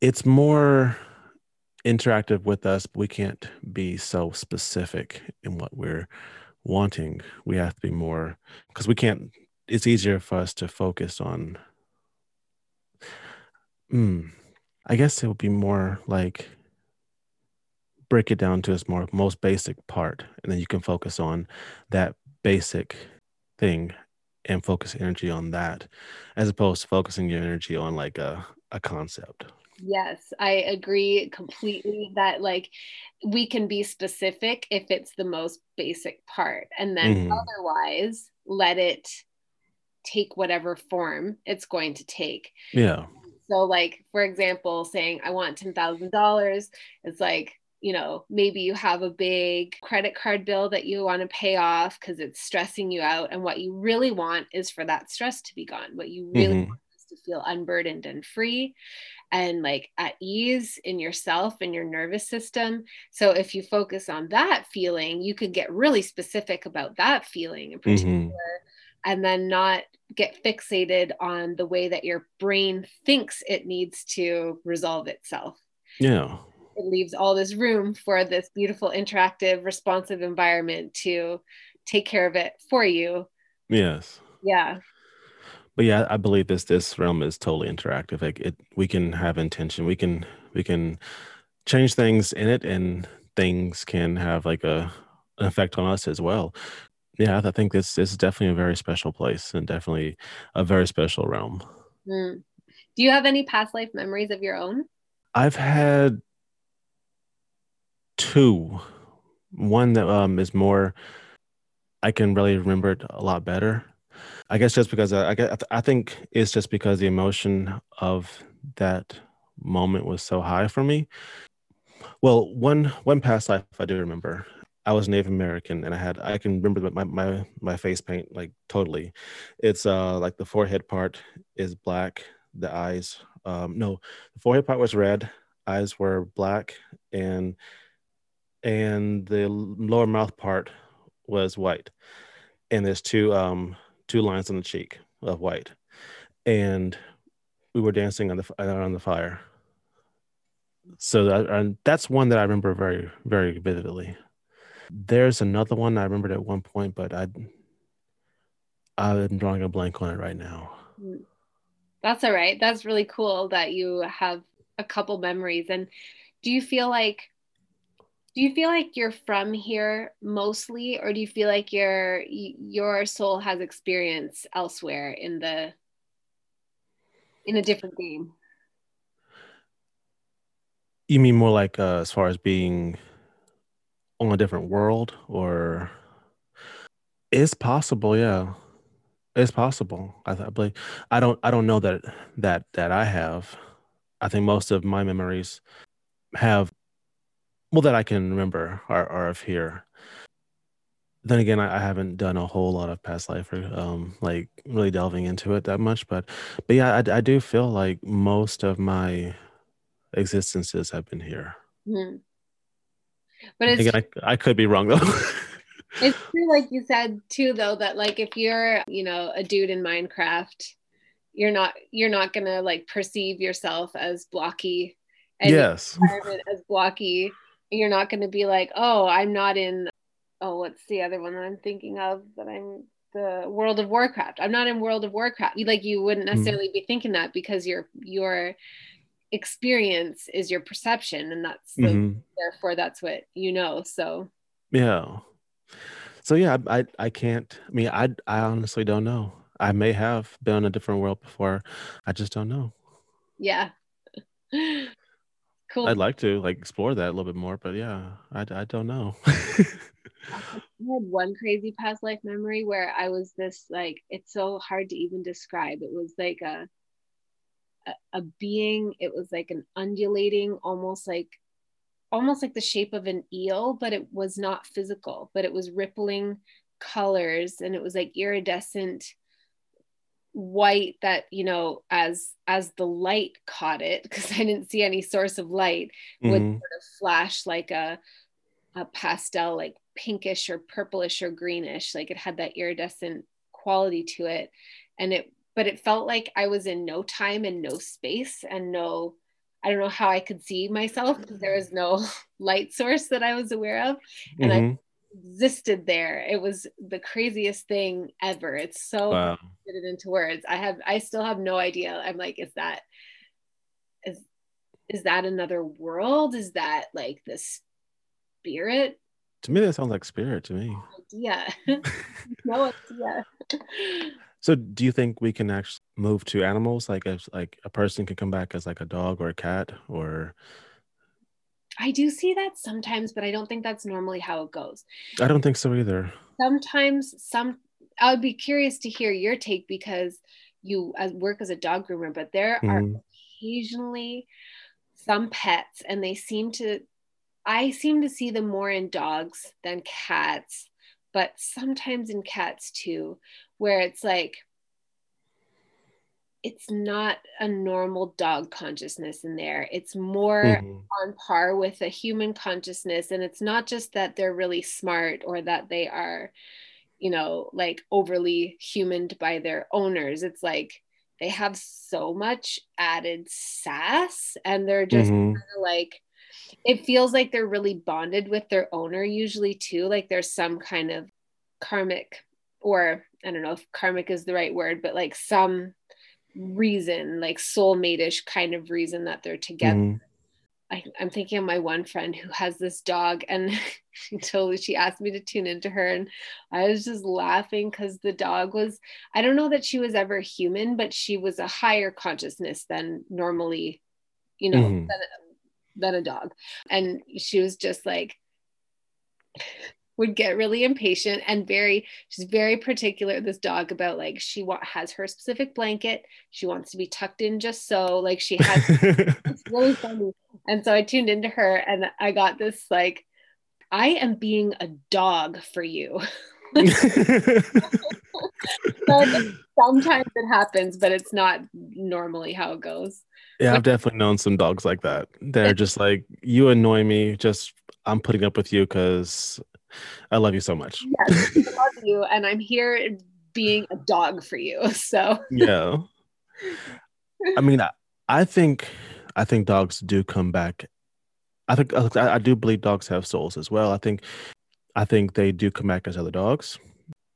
it's more interactive with us, but we can't be so specific in what we're wanting. We have to be more because we can't it's easier for us to focus on mm, I guess it would be more like break it down to its more most basic part and then you can focus on that basic thing and focus energy on that as opposed to focusing your energy on like a, a concept yes i agree completely that like we can be specific if it's the most basic part and then mm-hmm. otherwise let it take whatever form it's going to take yeah so like for example saying i want $10000 it's like you know, maybe you have a big credit card bill that you want to pay off because it's stressing you out. And what you really want is for that stress to be gone. What you really mm-hmm. want is to feel unburdened and free and like at ease in yourself and your nervous system. So if you focus on that feeling, you could get really specific about that feeling in particular. Mm-hmm. And then not get fixated on the way that your brain thinks it needs to resolve itself. Yeah it leaves all this room for this beautiful interactive responsive environment to take care of it for you yes yeah but yeah i believe this this realm is totally interactive like it we can have intention we can we can change things in it and things can have like a an effect on us as well yeah, I think this this is definitely a very special place and definitely a very special realm. Mm. Do you have any past life memories of your own? I've had two. One that um, is more, I can really remember it a lot better. I guess just because I, I, I think it's just because the emotion of that moment was so high for me. Well, one one past life I do remember. I was Native American, and I had I can remember my my my face paint like totally. It's uh like the forehead part is black, the eyes um no, the forehead part was red, eyes were black, and and the lower mouth part was white, and there's two um two lines on the cheek of white, and we were dancing on the on the fire. So that, that's one that I remember very very vividly. There's another one I remembered at one point, but I I'm drawing a blank on it right now. Hmm. That's all right. That's really cool that you have a couple memories. And do you feel like do you feel like you're from here mostly or do you feel like your your soul has experience elsewhere in the in a different game? You mean more like uh, as far as being on a different world or? It's possible yeah. It's possible. I, I believe i don't i don't know that that that i have. I think most of my memories have well that I can remember are, are of here. Then again, I, I, haven't done a whole lot of past life or um, like really delving into it that much, but but yeah, I, I do feel like most of my existences have been here. Mm-hmm. But it's, again, I, I could be wrong though. (laughs) it's true, like you said too, though, that like if you're you know a dude in Minecraft, you're not you're not gonna like perceive yourself as blocky and yes as blocky you're not going to be like, oh, I'm not in, oh, what's the other one that I'm thinking of that I'm the World of Warcraft. I'm not in World of Warcraft. You like you wouldn't mm-hmm. necessarily mm. be thinking that because your your experience is your perception, and that's the, mm-hmm. therefore that's what you know. So yeah. So yeah, I I can't. I mean, I I honestly don't know. I may have been in a different world before. I just don't know. Yeah. (laughs) Cool. I'd like to like explore that a little bit more, but yeah, I, I don't know. (laughs) I had one crazy past life memory where I was this like it's so hard to even describe. It was like a a, a being. It was like an undulating, almost like almost like the shape of an eel, but it was not physical. But it was rippling colors, and it was like iridescent white that you know as as the light caught it (laughs) because i didn't see any source of light mm-hmm. would sort of flash like a a pastel like pinkish or purplish or greenish like it had that iridescent quality to it and it but it felt like i was in no time and no space and no i don't know how i could see myself because there was no (laughs) light source that i was aware of and mm-hmm. i existed there. It was the craziest thing ever. It's so wow. put it into words. I have I still have no idea. I'm like, is that is is that another world? Is that like the spirit? To me, that sounds like spirit to me. Yeah. (laughs) (laughs) no idea. So do you think we can actually move to animals? Like if like a person can come back as like a dog or a cat or I do see that sometimes, but I don't think that's normally how it goes. I don't think so either. Sometimes some I would be curious to hear your take because you work as a dog groomer, but there mm. are mm-hmm. occasionally some pets and they seem to I seem to see them more in dogs than cats, but sometimes in cats too, where it's like it's not a normal dog consciousness in there. It's more mm-hmm. on par with a human consciousness. And it's not just that they're really smart or that they are, you know, like overly humaned by their owners. It's like they have so much added sass and they're just mm-hmm. kind of like, it feels like they're really bonded with their owner, usually, too. Like there's some kind of karmic, or I don't know if karmic is the right word, but like some reason, like soulmate-ish kind of reason that they're together. Mm-hmm. I, am thinking of my one friend who has this dog, and (laughs) she told she asked me to tune into her, and I was just laughing because the dog was I don't know that she was ever human, but she was a higher consciousness than normally, you know, mm-hmm. than, than a dog, and she was just like would get really impatient and very she's very particular this dog about like she wa- has her specific blanket. She wants to be tucked in just so like she has (laughs) it's really funny. And so i tuned into her and i got this like i am being a dog for you. (laughs) (laughs) Sometimes it happens but it's not normally how it goes. Yeah i've definitely known some dogs like that. They're just like you annoy me just i'm putting up with you because I love you so much. Yes, I love you, and I'm here being a dog for you. So yeah, I mean, I, I think I think dogs do come back. I think I, I do believe dogs have souls as well. I think I think they do come back as other dogs.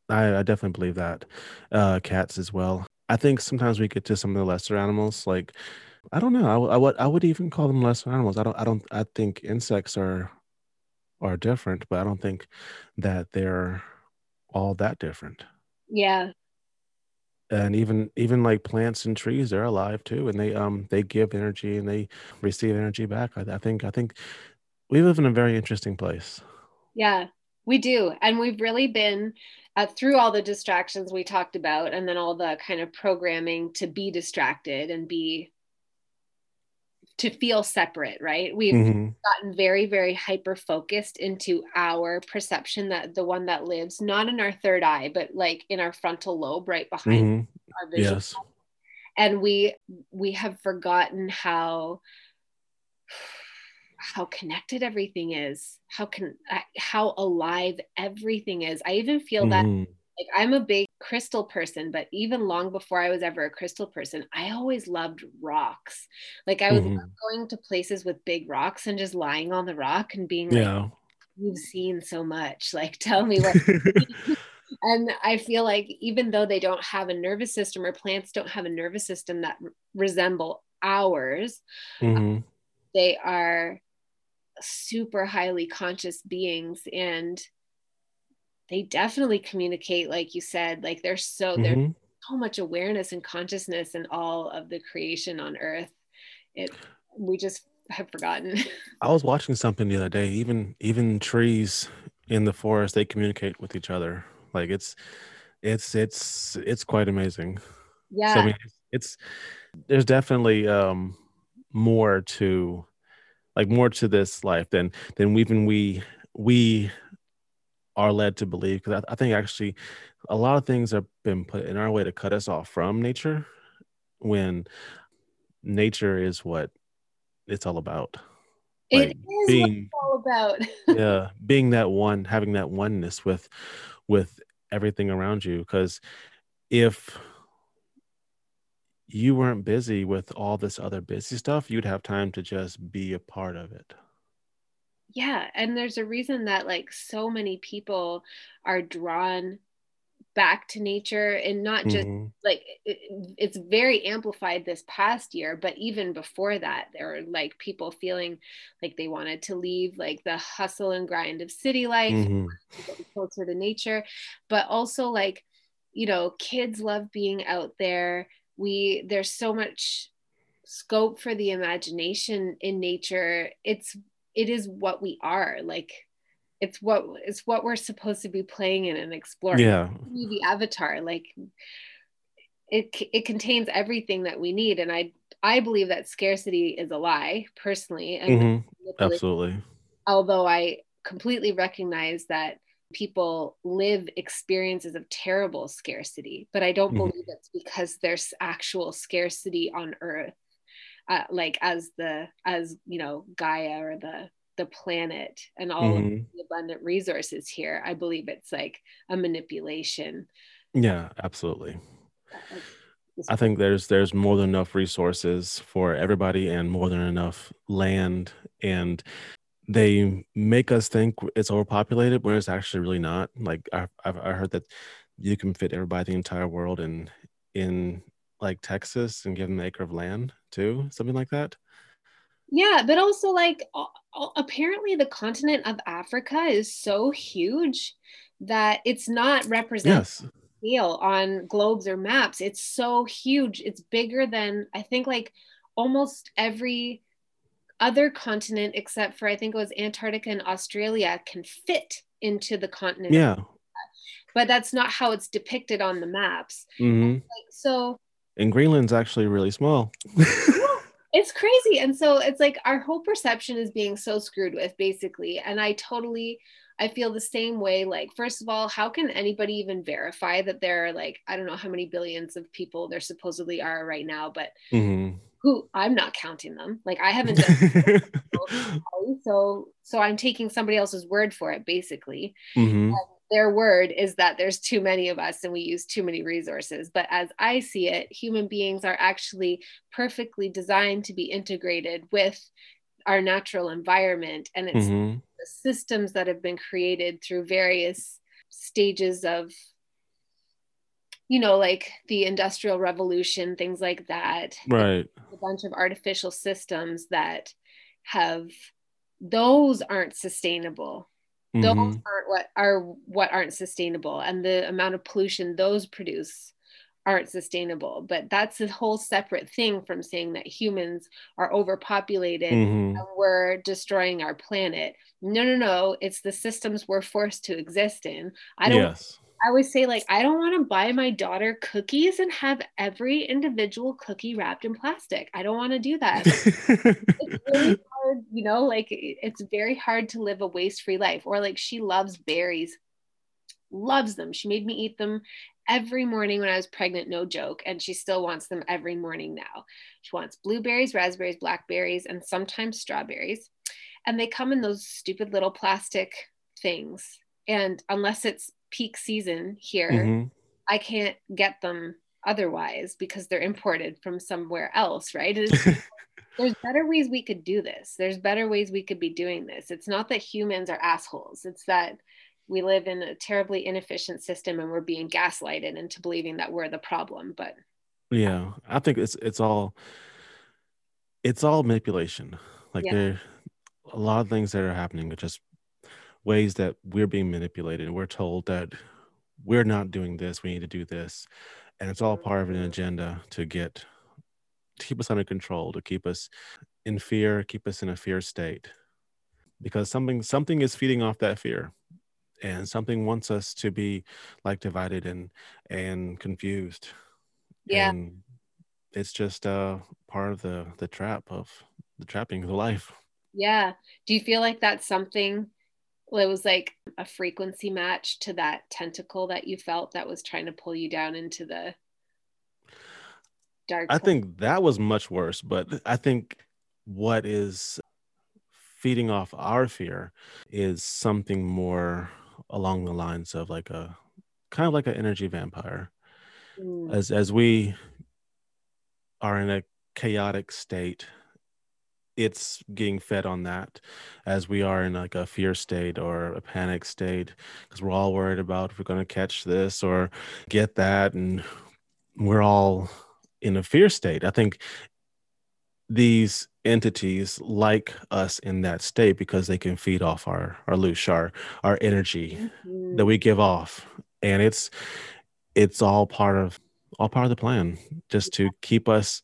I, I definitely believe that. Uh, cats as well. I think sometimes we get to some of the lesser animals, like I don't know. I, I would I would even call them lesser animals. I don't I don't I think insects are are different, but I don't think that they're all that different. Yeah. And even even like plants and trees, they're alive too, and they um they give energy and they receive energy back. I, I think I think we live in a very interesting place. Yeah, we do, and we've really been uh, through all the distractions we talked about, and then all the kind of programming to be distracted and be to feel separate, right? We've mm-hmm. gotten very, very hyper focused into our perception that the one that lives not in our third eye, but like in our frontal lobe, right behind mm-hmm. our vision. Yes. And we we have forgotten how how connected everything is, how can how alive everything is. I even feel mm-hmm. that like I'm a big crystal person, but even long before I was ever a crystal person, I always loved rocks. Like I was mm-hmm. going to places with big rocks and just lying on the rock and being like, yeah. you've seen so much. (laughs) Like tell me what (laughs) (laughs) and I feel like even though they don't have a nervous system or plants don't have a nervous system that resemble ours, mm-hmm. they are super highly conscious beings and they definitely communicate like you said like there's so mm-hmm. there's so much awareness and consciousness in all of the creation on earth. It we just have forgotten. (laughs) I was watching something the other day even even trees in the forest they communicate with each other. Like it's it's it's it's quite amazing. Yeah so, I mean, it's there's definitely um more to like more to this life than than even we we are led to believe because I, I, think actually a lot of things have been put in our way to cut us off from nature when nature is what it's all about. Like it is being, all about. (laughs) Yeah being that one having that oneness with with everything around you because if you weren't busy with all this other busy stuff you'd have time to just be a part of it yeah and there's a reason that like so many people are drawn back to nature and not just mm-hmm. like it, it's very amplified this past year but even before that there were like people feeling like they wanted to leave like the hustle and grind of city life mm-hmm. to closer to nature but also like you know kids love being out there we there's so much scope for the imagination in nature it's it is what we are like it's what it's what we're supposed to be playing in and exploring yeah the avatar like it it contains everything that we need and i i believe that scarcity is a lie personally mm-hmm. absolutely although i completely recognize that people live experiences of terrible scarcity but i don't mm-hmm. believe it's because there's actual scarcity on earth uh, like as the as you know gaia or the the planet and all mm-hmm. of the abundant resources here i believe it's like a manipulation. Yeah absolutely. I think there's there's more than enough resources for everybody and more than enough land and they make us think it's overpopulated where it's actually really not. Like i've, I've i heard that you can fit everybody the entire world in in like Texas and give them an acre of land too, something like that. Yeah, but also like apparently the continent of Africa is so huge that it's not represented yes. scale on globes or maps. It's so huge. It's bigger than I think like almost every other continent except for I think it was Antarctica and Australia can fit into the continent. Yeah. But that's not how it's depicted on the maps. Mm-hmm. Like, so and Greenland's actually really small. (laughs) it's crazy. And so it's like our whole perception is being so screwed with basically. And I totally I feel the same way. Like, first of all, how can anybody even verify that there are like, I don't know how many billions of people there supposedly are right now, but mm-hmm. who I'm not counting them. Like I haven't done (laughs) (laughs) so so I'm taking somebody else's word for it, basically. Mm-hmm their word is that there's too many of us and we use too many resources. But as I see it, human beings are actually perfectly designed to be integrated with our natural environment. And it's mm-hmm. the systems that have been created through various stages of you know like the industrial revolution things like that right a bunch of artificial systems that have those aren't sustainable those mm-hmm. aren't what are what aren't sustainable and the amount of pollution those produce aren't sustainable but that's a whole separate thing from saying that humans are overpopulated mm-hmm. and we're destroying our planet no no no it's the systems we're forced to exist in i don't yes. I always say like I don't want to buy my daughter cookies and have every individual cookie wrapped in plastic. I don't want to do that. (laughs) hard, you know, like it's very hard to live a waste-free life. Or like she loves berries, loves them. She made me eat them every morning when I was pregnant, no joke, and she still wants them every morning now. She wants blueberries, raspberries, blackberries, and sometimes strawberries. And they come in those stupid little plastic things. And unless it's peak season here, mm-hmm. I can't get them otherwise because they're imported from somewhere else, right? (laughs) there's better ways we could do this. There's better ways we could be doing this. It's not that humans are assholes. It's that we live in a terribly inefficient system and we're being gaslighted into believing that we're the problem. But yeah, I think it's it's all it's all manipulation. Like yeah. there a lot of things that are happening are just ways that we're being manipulated and we're told that we're not doing this we need to do this and it's all part of an agenda to get to keep us under control to keep us in fear keep us in a fear state. Because something something is feeding off that fear and something wants us to be like divided and and confused. Yeah. And it's just uh part of the the trap of the trapping of the life. Yeah. Do you feel like that's something well, it was like a frequency match to that tentacle that you felt that was trying to pull you down into the dark. I think that was much worse, but I think what is feeding off our fear is something more along the lines of like a kind of like an energy vampire. Mm. As as we are in a chaotic state it's getting fed on that as we are in like a fear state or a panic state because we're all worried about if we're going to catch this or get that and we're all in a fear state i think these entities like us in that state because they can feed off our our loosh our our energy mm-hmm. that we give off and it's it's all part of all part of the plan just to keep us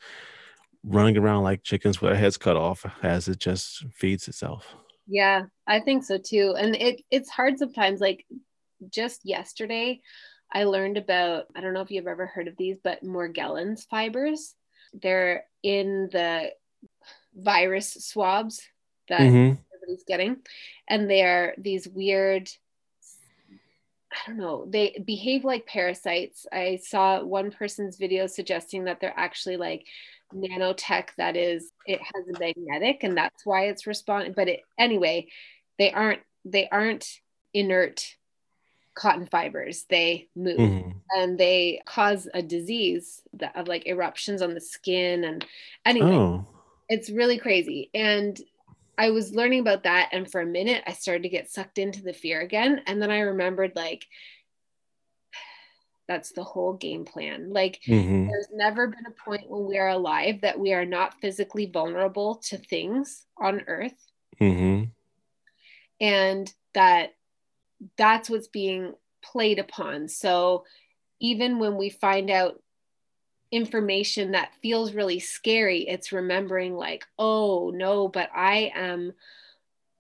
running around like chickens with our heads cut off as it just feeds itself. Yeah, I think so too. And it it's hard sometimes. Like just yesterday, I learned about I don't know if you've ever heard of these, but Morgellons fibers. They're in the virus swabs that mm-hmm. everybody's getting, and they are these weird. I don't know. They behave like parasites. I saw one person's video suggesting that they're actually like nanotech that is it has a magnetic and that's why it's responding but it, anyway they aren't they aren't inert cotton fibers they move mm-hmm. and they cause a disease that of like eruptions on the skin and anyway oh. it's really crazy and i was learning about that and for a minute i started to get sucked into the fear again and then i remembered like (sighs) That's the whole game plan. Like, Mm-hmm. there's never been a point when we are alive that we are not physically vulnerable to things on earth Mm-hmm. and that that's what's being played upon so even when we find out information that feels really scary it's remembering like oh no but i am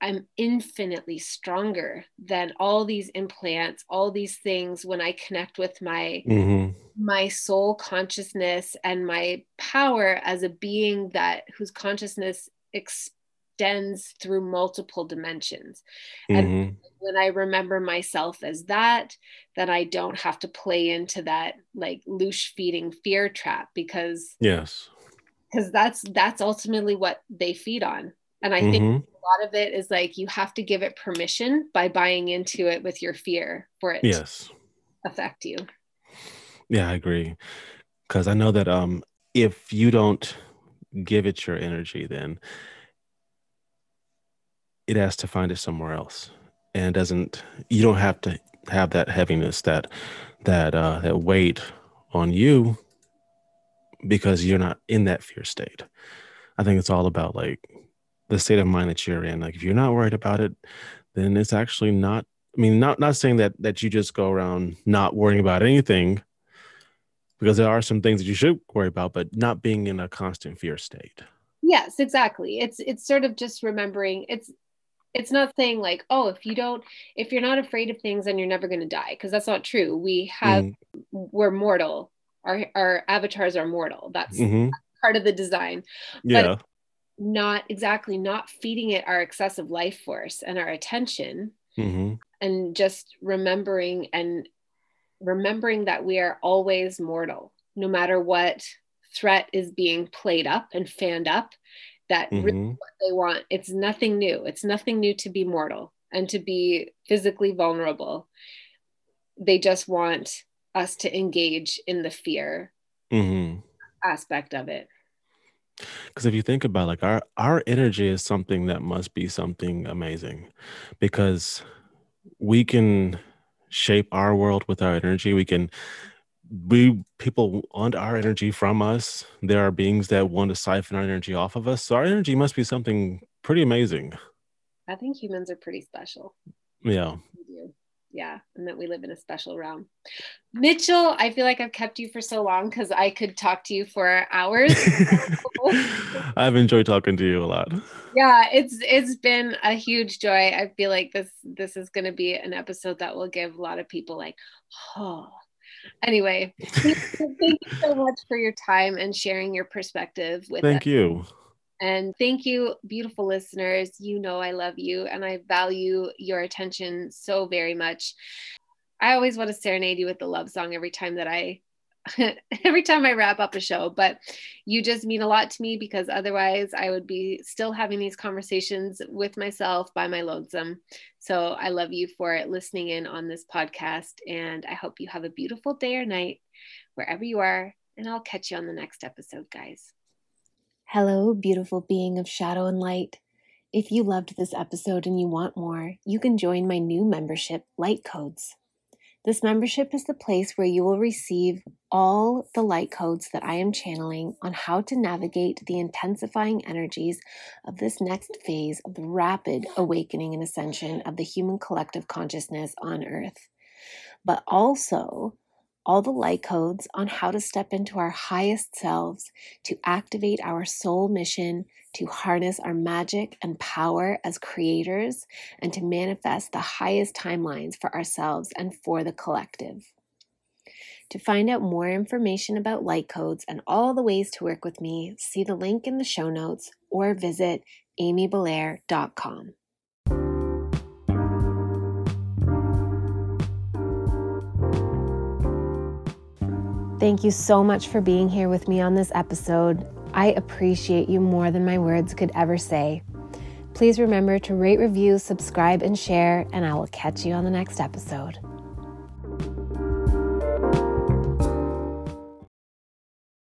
i'm infinitely stronger than all these implants all these things when i connect with my Mm-hmm. my soul consciousness and my power as a being that whose consciousness extends through multiple dimensions And- Mm-hmm. When i remember myself as that then i don't have to play into that like loosh feeding fear trap because Yes. because that's that's ultimately what they feed on and i think Mm-hmm. a lot of it is like you have to give it permission by buying into it with your fear for it Yes. to affect you Yeah, I agree. Because I know that um, if you don't give it your energy, then it has to find it somewhere else, and doesn't. You don't have to have that heaviness, that that uh, that weight on you, because you're not in that fear state. I think it's all about like the state of mind that you're in. Like if you're not worried about it, then it's actually not. I mean, not not saying that that you just go around not worrying about anything because there are some things that you should worry about, but not being in a constant fear state. yes exactly it's it's sort of just remembering it's it's not saying like oh if you don't if you're not afraid of things then you're never going to die because that's not true. We have Mhm, we're mortal. Our our avatars are mortal. That's mhm. part of the design. Yeah. not exactly not feeding it our excessive life force and our attention hmm and just remembering and remembering that we are always mortal no matter what threat is being played up and fanned up that really hmm what they want. It's nothing new. It's nothing new to be mortal and to be physically vulnerable. They just want us to engage in the fear hmm aspect of it. Because if you think about like our our energy is something that must be something amazing, because we can shape our world with our energy. We can we people want our energy from us. There are beings that want to siphon our energy off of us. So our energy must be something pretty amazing. i think humans are pretty special Yeah. Yeah, and that we live in a special realm. Mitchell, I feel like I've kept you for so long because I could talk to you for hours. (laughs) (laughs) I've enjoyed talking to you a lot. yeah, it's it's been a huge joy. I feel like this this is going to be an episode that will give a lot of people like, oh. Anyway, thank you so much for your time and sharing your perspective with us. Thank you. And thank you, beautiful listeners. You know I love you and I value your attention so very much. I always want to serenade you with the love song every time that I (laughs) every time I wrap up a show, but you just mean a lot to me because otherwise I would be still having these conversations with myself by my lonesome. So I love you for listening in on this podcast and I hope you have a beautiful day or night wherever you are and I'll catch you on the next episode, guys. Hello, beautiful being of shadow and light. If you loved this episode and you want more, you can join my new membership, Light Codes. This membership is the place where you will receive all the light codes that I am channeling on how to navigate the intensifying energies of this next phase of the rapid awakening and ascension of the human collective consciousness on Earth. But also, all the light codes on how to step into our highest selves to activate our soul mission, to harness our magic and power as creators, and to manifest the highest timelines for ourselves and for the collective. To find out more information about light codes and all the ways to work with me, see the link in the show notes or visit amybelair.com. Thank you so much for being here with me on this episode. I appreciate you more than my words could ever say. Please remember to rate, review, subscribe, and share, and I will catch you on the next episode.